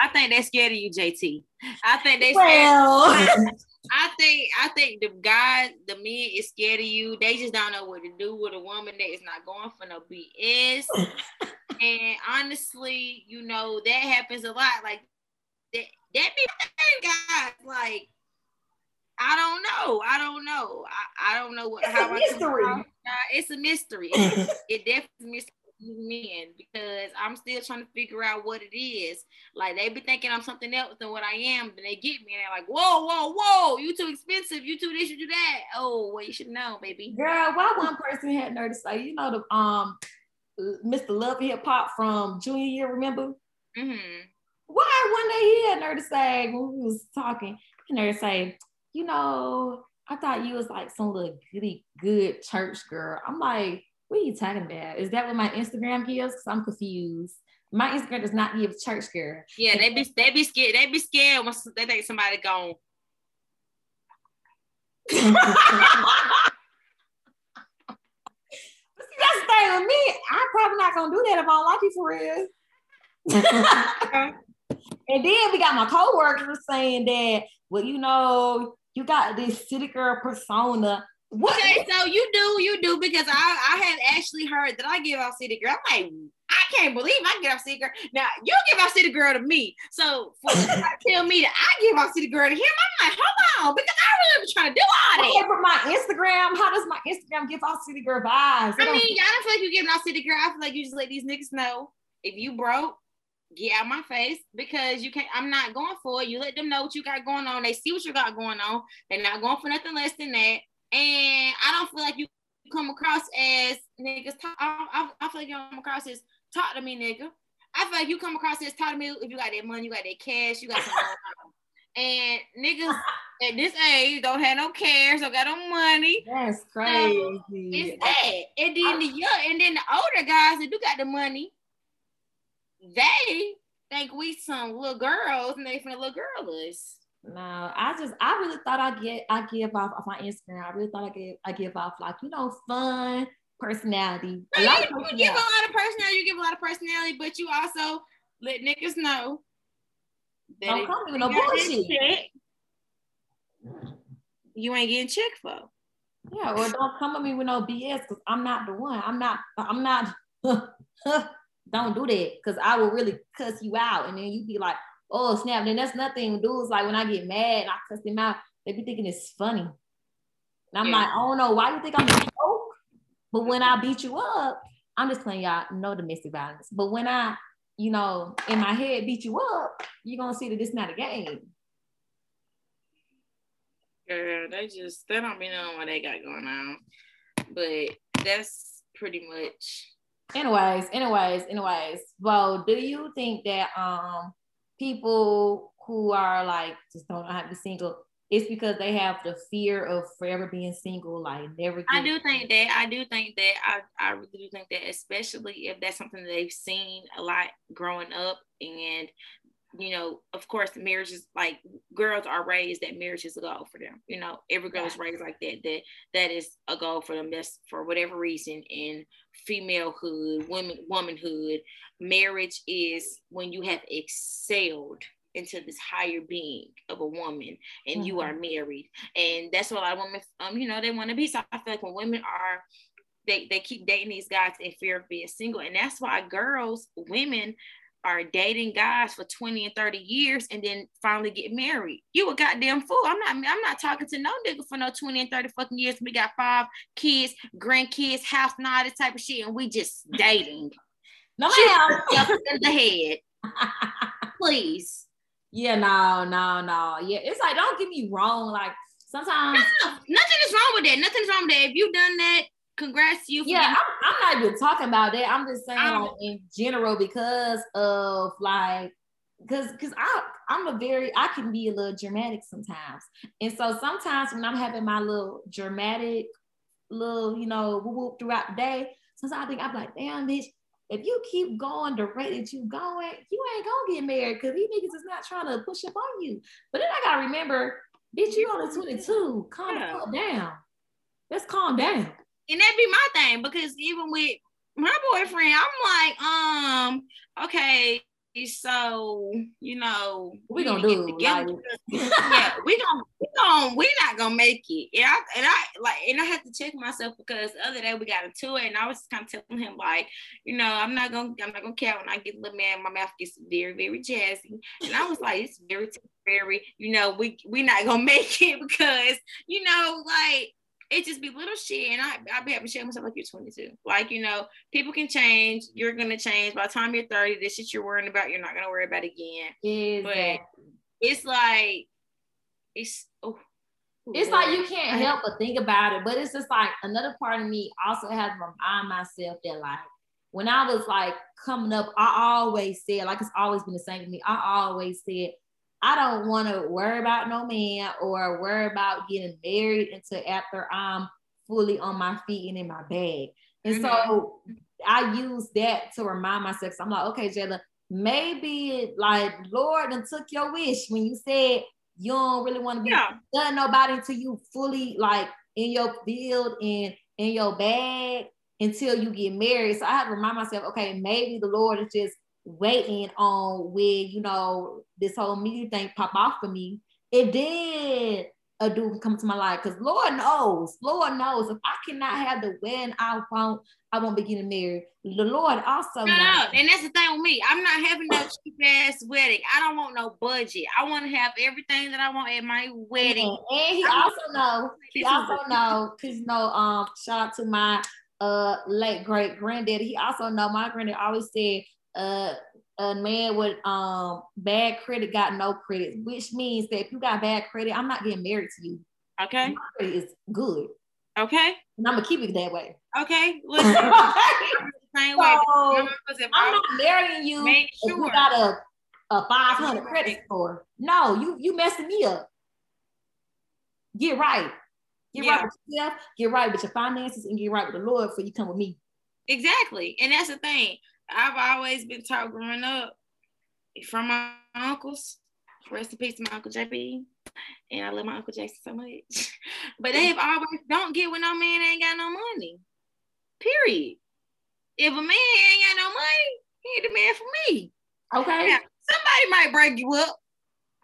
I think they're scared of you, JT. I think they well. I think I think the guy, the men is scared of you. They just don't know what to do with a woman that is not going for no BS. and honestly, you know that happens a lot. Like that, that be guys. Like I don't know. I don't know. I, I don't know what it's how a mystery. Uh, it's a mystery. It, it definitely mystery men because I'm still trying to figure out what it is. Like they be thinking I'm something else than what I am, then they get me and they're like, whoa, whoa, whoa, you too expensive, you too this, you do that. Oh, well, you should know, baby. Girl, why one person had noticed say, you know, the um Mr. Love Hip Hop from junior year, remember? Mm-hmm. Why one day he had nerve to say when we was talking, he nerve to say, you know, I thought you was like some little goody good church girl. I'm like, what are you talking about? Is that what my Instagram gives? Because I'm confused. My Instagram does not give church girl. Yeah, they be they be scared. They be scared when they think somebody gone. but *laughs* see, that's the thing with me. I'm probably not gonna do that if I don't like you for real. *laughs* and then we got my coworkers saying that, well, you know, you got this city girl persona what? Okay, so you do, you do, because I, I have actually heard that I give off city girl. I'm like, I can't believe I give off city girl. Now you give off city girl to me. So for *laughs* tell me that I give off city girl to him, I'm like, hold on, because I really was trying to do all that. Okay, but my Instagram, how does my Instagram give off city girl vibes? I mean, I don't feel like you giving off city girl. I feel like you just let these niggas know if you broke, get out my face because you can't. I'm not going for it. You let them know what you got going on. They see what you got going on. They're not going for nothing less than that. And I don't feel like you come across as niggas. Talk, I, I, I feel like you come across as talk to me, nigga. I feel like you come across as talk to me if you got that money, you got that cash, you got some. *laughs* and niggas at this age don't have no cash, don't got no money. That's crazy. So it's that. And then the young, and then the older guys that do got the money, they think we some little girls and they from the little girls. No, I just I really thought I get I give off of my Instagram. I really thought I give I give off like you know fun personality. A you, personality. you give a lot of personality. You give a lot of personality, but you also let niggas know that don't come with no bullshit. You ain't getting checked for. Yeah, or don't come at me with no BS because I'm not the one. I'm not. I'm not. *laughs* don't do that because I will really cuss you out, and then you be like, oh snap, then that's nothing. Dudes like when I get mad, I cuss them out. They be thinking it's funny. And I'm yeah. like, I don't know why you think I'm a joke. But when I beat you up, I'm just playing y'all no domestic violence. But when I, you know, in my head beat you up, you're gonna see that it's not a game. Girl, they just they don't be knowing what they got going on. But that's pretty much anyways, anyways, anyways. Well, do you think that um people who are like just don't know how to be single, it's because they have the fear of forever being single, like never. I do think that. I do think that. I I really do think that, especially if that's something that they've seen a lot growing up, and you know, of course, marriage is like girls are raised that marriage is a goal for them. You know, every girl is raised like that. That that is a goal for them. That's for whatever reason in femalehood, women, womanhood. Marriage is when you have excelled into this higher being of a woman and mm-hmm. you are married and that's what a lot of women um you know they want to be so i feel like when women are they, they keep dating these guys in fear of being single and that's why girls women are dating guys for 20 and 30 years and then finally get married. You a goddamn fool. I'm not I'm not talking to no nigga for no 20 and 30 fucking years. We got five kids, grandkids, house and all this type of shit, and we just *laughs* dating. No ma'am. in the *laughs* head. Please. Yeah, no, no, no. Yeah, it's like don't get me wrong. Like sometimes no, nothing is wrong with that. Nothing's wrong with that. If you've done that, congrats to you. yeah, I'm, I'm, not even talking about that. I'm just saying um, like in general because of like because because I I'm a very I can be a little dramatic sometimes, and so sometimes when I'm having my little dramatic little you know whoop whoop throughout the day, sometimes I think I'm like, damn bitch, if you keep going the rate that you going, you ain't gonna get married because these niggas is not trying to push up on you. But then I gotta remember, bitch, you only 22. Calm yeah. down. Let's calm down. And that'd be my thing because even with my boyfriend, I'm like, um, okay, so you know we gonna do it together. Like, yeah, we gonna we gonna we not gonna make it. And I and I like and I had to check myself because the other day we got into it and I was kind of telling him like, you know, I'm not gonna I'm not gonna care when I get a little man, my mouth gets very, very jazzy. And I was like, it's very temporary, you know, we we not gonna *laughs* make it because, you know, like it just be little shit. And I, I be having to share myself like you're 22. Like, you know, people can change. You're going to change. By the time you're 30, this shit you're worrying about, you're not going to worry about again. Exactly. But it's like, it's, oh, it's like you can't help but think about it, but it's just like another part of me also has to remind myself that like when I was like coming up, I always said, like it's always been the same to me. I always said, I don't want to worry about no man or worry about getting married until after I'm fully on my feet and in my bag. And mm-hmm. so I use that to remind myself. I'm like, okay, Jayla, maybe like Lord and took your wish when you said you don't really want to be yeah. done nobody until you fully like in your field and in your bag until you get married. So I have to remind myself, okay, maybe the Lord is just waiting on when you know this whole media thing pop off for me. It did a dude come to my life because Lord knows, Lord knows if I cannot have the wedding I want, I won't be getting married. The Lord also no, knows. and that's the thing with me. I'm not having no cheap ass wedding. I don't want no budget. I want to have everything that I want at my wedding. And, and he also know, he also know, cause you know, um, shout out to my uh late great granddaddy. He also know my granddad always said uh, a man with um bad credit got no credit, which means that if you got bad credit, I'm not getting married to you. Okay. My credit is good. Okay. And I'm gonna keep it that way. Okay. *laughs* Listen, same way. So, I'm not marrying you make sure. you got a, a 500 credit score. No, you you messing me up. Get right. Get yeah. right with yourself, get right with your finances, and get right with the Lord before you come with me. Exactly. And that's the thing. I've always been taught growing up from my uncles. Rest in peace to my uncle JP. And I love my uncle Jason so much. *laughs* but they've always don't get when no man ain't got no money. Period. If a man ain't got no money, he ain't the man for me. Okay. Now, somebody might break you up.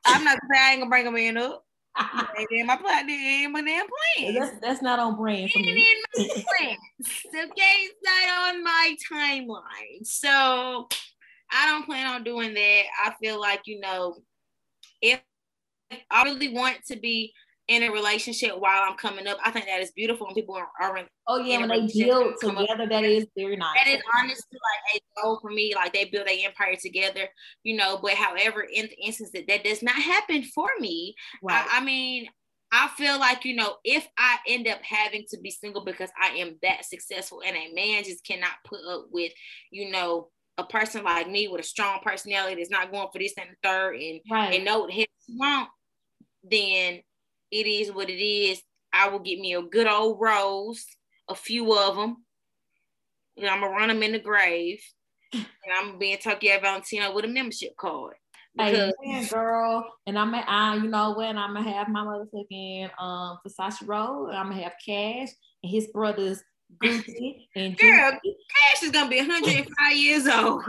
I'm not gonna I ain't gonna bring a man up. And my plan, then my damn plan. That's that's not on brand for me. my *laughs* plans. okay, it's not on my timeline. So I don't plan on doing that. I feel like you know, if I really want to be in a relationship while I'm coming up. I think that is beautiful when people are, are in, oh yeah, when they build together, that is very nice. That is honestly like a goal for me. Like they build an empire together, you know. But however, in the instance that that does not happen for me, right. I, I mean, I feel like, you know, if I end up having to be single because I am that successful and a man just cannot put up with, you know, a person like me with a strong personality that's not going for this and the third and, right. and know what the want, then it is what it is. I will get me a good old rose, a few of them. And I'm gonna run them in the grave. and I'm gonna be in Tokyo Valentino with a membership card. Because Amen, girl. And I'm at, I, you know when I'm gonna have my motherfucking um Versace roll, and I'm gonna have Cash and his brothers Gucci and girl, Cash is gonna be 105 years old.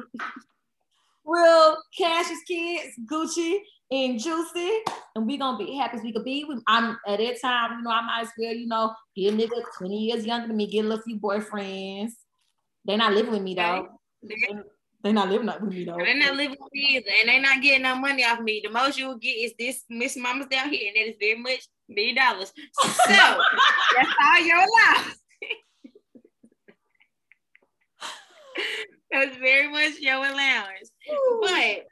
Well, Cash's kids, Gucci and Juicy, and we gonna be happy as we could be. I'm at that time, you know, I might as well, you know, get a nigga 20 years younger than me, get a little few boyfriends. They're not living with me though. They're not living up with me though. They're not living with me either, and they're not getting no money off me. The most you will get is this Miss Mama's down here, and that is very much million dollars. So *laughs* that's all your life. That's very much your allowance. Ooh. But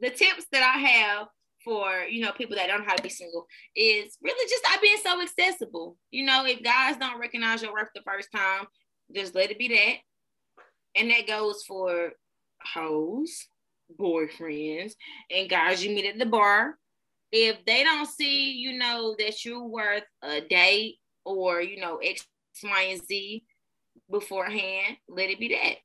the tips that I have for you know people that don't know how to be single is really just not being so accessible. You know, if guys don't recognize your worth the first time, just let it be that and that goes for hoes, boyfriends, and guys you meet at the bar. If they don't see, you know, that you're worth a date or, you know, X, Y, and Z beforehand, let it be that.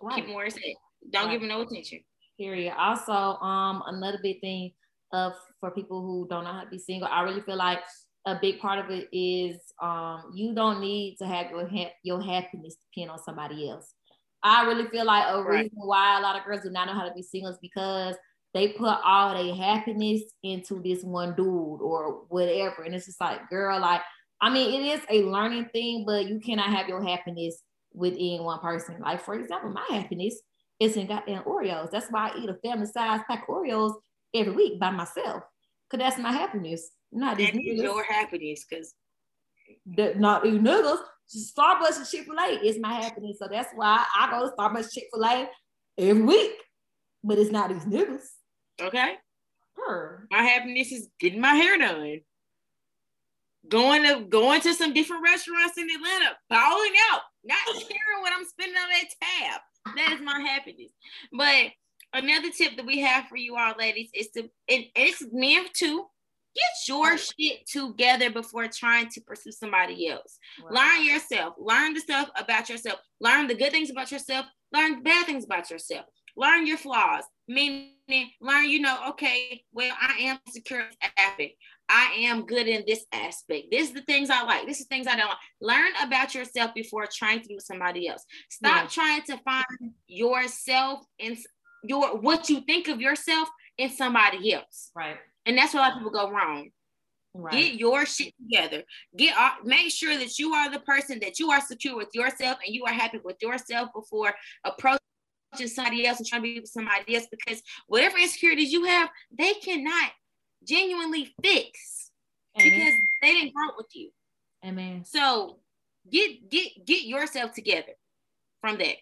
Right. Keep it's at. Don't right. give them no attention. Period. Also, um, another big thing of for people who don't know how to be single, I really feel like a big part of it is um, you don't need to have your ha- your happiness depend on somebody else. I really feel like a right. reason why a lot of girls do not know how to be single is because they put all their happiness into this one dude or whatever. And it's just like, girl, like, I mean, it is a learning thing, but you cannot have your happiness within one person. Like, for example, my happiness is in goddamn Oreos. That's why I eat a family size pack of Oreos every week by myself. Cause that's my happiness. Not these your happiness, cause not these niggas. Starbucks and Chick Fil A is my happiness, so that's why I go to Starbucks, Chick Fil A every week. But it's not these niggas. Okay. Her. My happiness is getting my hair done. Going to going to some different restaurants in Atlanta, balling out, not caring what I'm spending on that tab. That is my happiness. But another tip that we have for you all, ladies, is to and it's men too get your shit together before trying to pursue somebody else. Right. Learn yourself. Learn the stuff about yourself. Learn the good things about yourself. Learn bad things about yourself. Learn your flaws. Meaning, learn, you know, okay, well, I am secure aspect. I am good in this aspect. This is the things I like. This is things I don't like. Learn about yourself before trying to do somebody else. Stop yeah. trying to find yourself in your what you think of yourself in somebody else. Right. And that's where a lot of people go wrong. Right. Get your shit together. Get uh, make sure that you are the person that you are secure with yourself and you are happy with yourself before approaching somebody else and trying to be with somebody else because whatever insecurities you have, they cannot genuinely fix Amen. because they didn't grow with you. Amen. So get get get yourself together from that.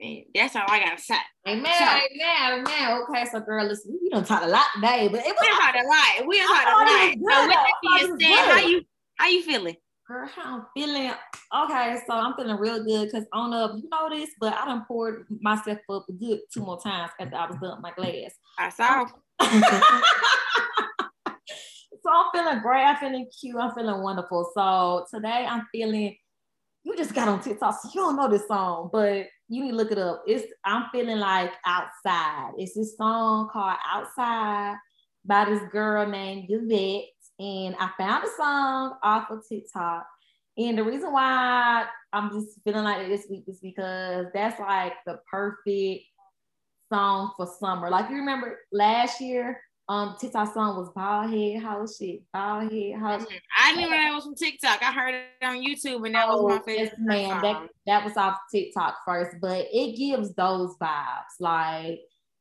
And that's all I gotta say. Amen, so, amen, amen. Okay, so girl, listen, we don't talk a lot today, but it was we talked a lot. We talked a lot. So with that how you how you feeling? Girl, how I'm feeling. Okay, so I'm feeling real good because I don't know if you know this, but I done poured myself up a good two more times after I was done with my glass. I saw. So I'm feeling great. I'm feeling cute. I'm feeling wonderful. So today I'm feeling. You just got on TikTok, so you don't know this song, but you need to look it up. It's I'm feeling like outside. It's this song called Outside by this girl named Yvette. And I found the song off of TikTok. And the reason why I'm just feeling like this week is because that's like the perfect song for summer. Like you remember last year, um TikTok song was bald head house shit, bald head house. Mm-hmm. I knew that was from TikTok. I heard it on YouTube, and that oh, was my favorite. Yes, man, that that was off TikTok first, but it gives those vibes, like,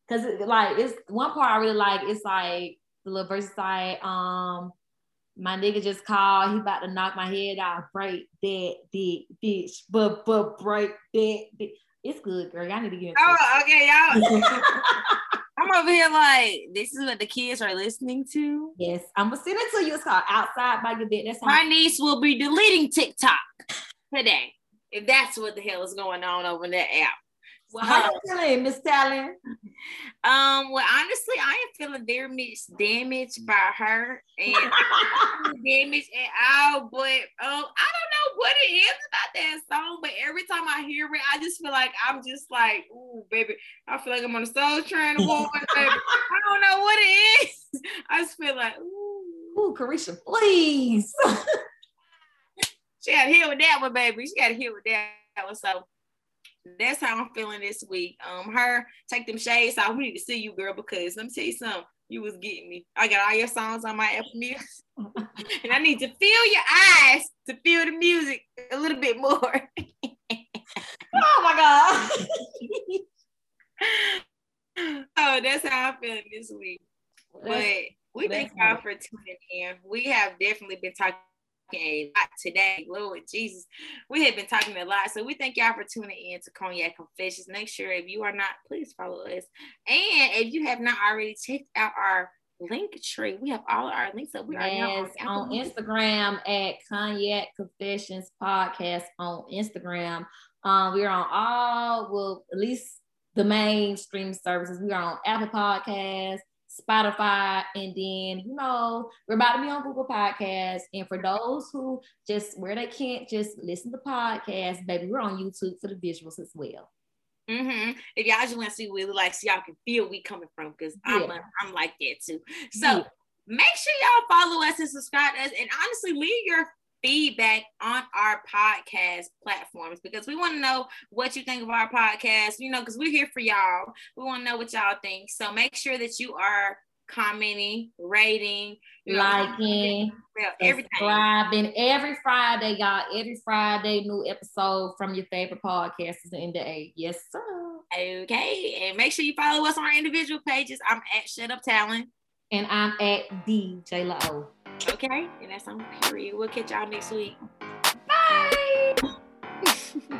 cause it, like it's one part I really like. It's like the little verse like, um, my nigga just called. He about to knock my head out. Break that dick, bitch. But but break that. Dick. It's good, girl. Y'all need to get. Oh, okay, y'all. *laughs* I'm over here like this is what the kids are listening to. Yes, I'm gonna send it to you. It's called Outside by Yvette. That's my niece will be deleting TikTok today if that's what the hell is going on over that app. Well, how you feeling, Miss Talon? Um, well, honestly, I am feeling very much damaged by her and *laughs* damaged at all. But um, I don't know what it is about that song, but every time I hear it, I just feel like I'm just like, ooh, baby, I feel like I'm on a soul train to war, baby. I don't know what it is. I just feel like, ooh, ooh Carisha, please. *laughs* she got to heal with that one, baby. She got to heal with that one. So that's how I'm feeling this week. Um, her take them shades off. We need to see you, girl, because let me tell you something. You was getting me. I got all your songs on my Apple Music, *laughs* and I need to feel your eyes to feel the music a little bit more. *laughs* oh my god. *laughs* oh, that's how I'm feeling this week. But we thank y'all for tuning in. We have definitely been talking a lot today. Lord Jesus, we have been talking a lot. So we thank y'all for tuning in to Cognac Confessions. Make sure if you are not, please follow us. And if you have not already checked out our link tree, we have all our links up. We are now on, on Instagram at Cognac Confessions Podcast on Instagram. Um, we're on all, well, at least the mainstream services. We are on Apple Podcasts, Spotify, and then you know we're about to be on Google Podcasts. And for those who just where they can't just listen to podcasts, baby, we're on YouTube for the visuals as well. Mm-hmm. If y'all just want to see we like, so y'all can feel we coming from, because I'm yeah. I'm like that too. So yeah. make sure y'all follow us and subscribe to us, and honestly, leave your feedback on our podcast platforms because we want to know what you think of our podcast, you know, because we're here for y'all. We want to know what y'all think. So make sure that you are commenting, rating, liking, everything. Subscribing every Friday, y'all. Every Friday, new episode from your favorite podcasters in the A. Yes, sir. Okay. And make sure you follow us on our individual pages. I'm at Shut Up Talent. And I'm at DJ O. Okay? And that's on period. We'll catch y'all next week. *laughs* *laughs* Bye. *laughs*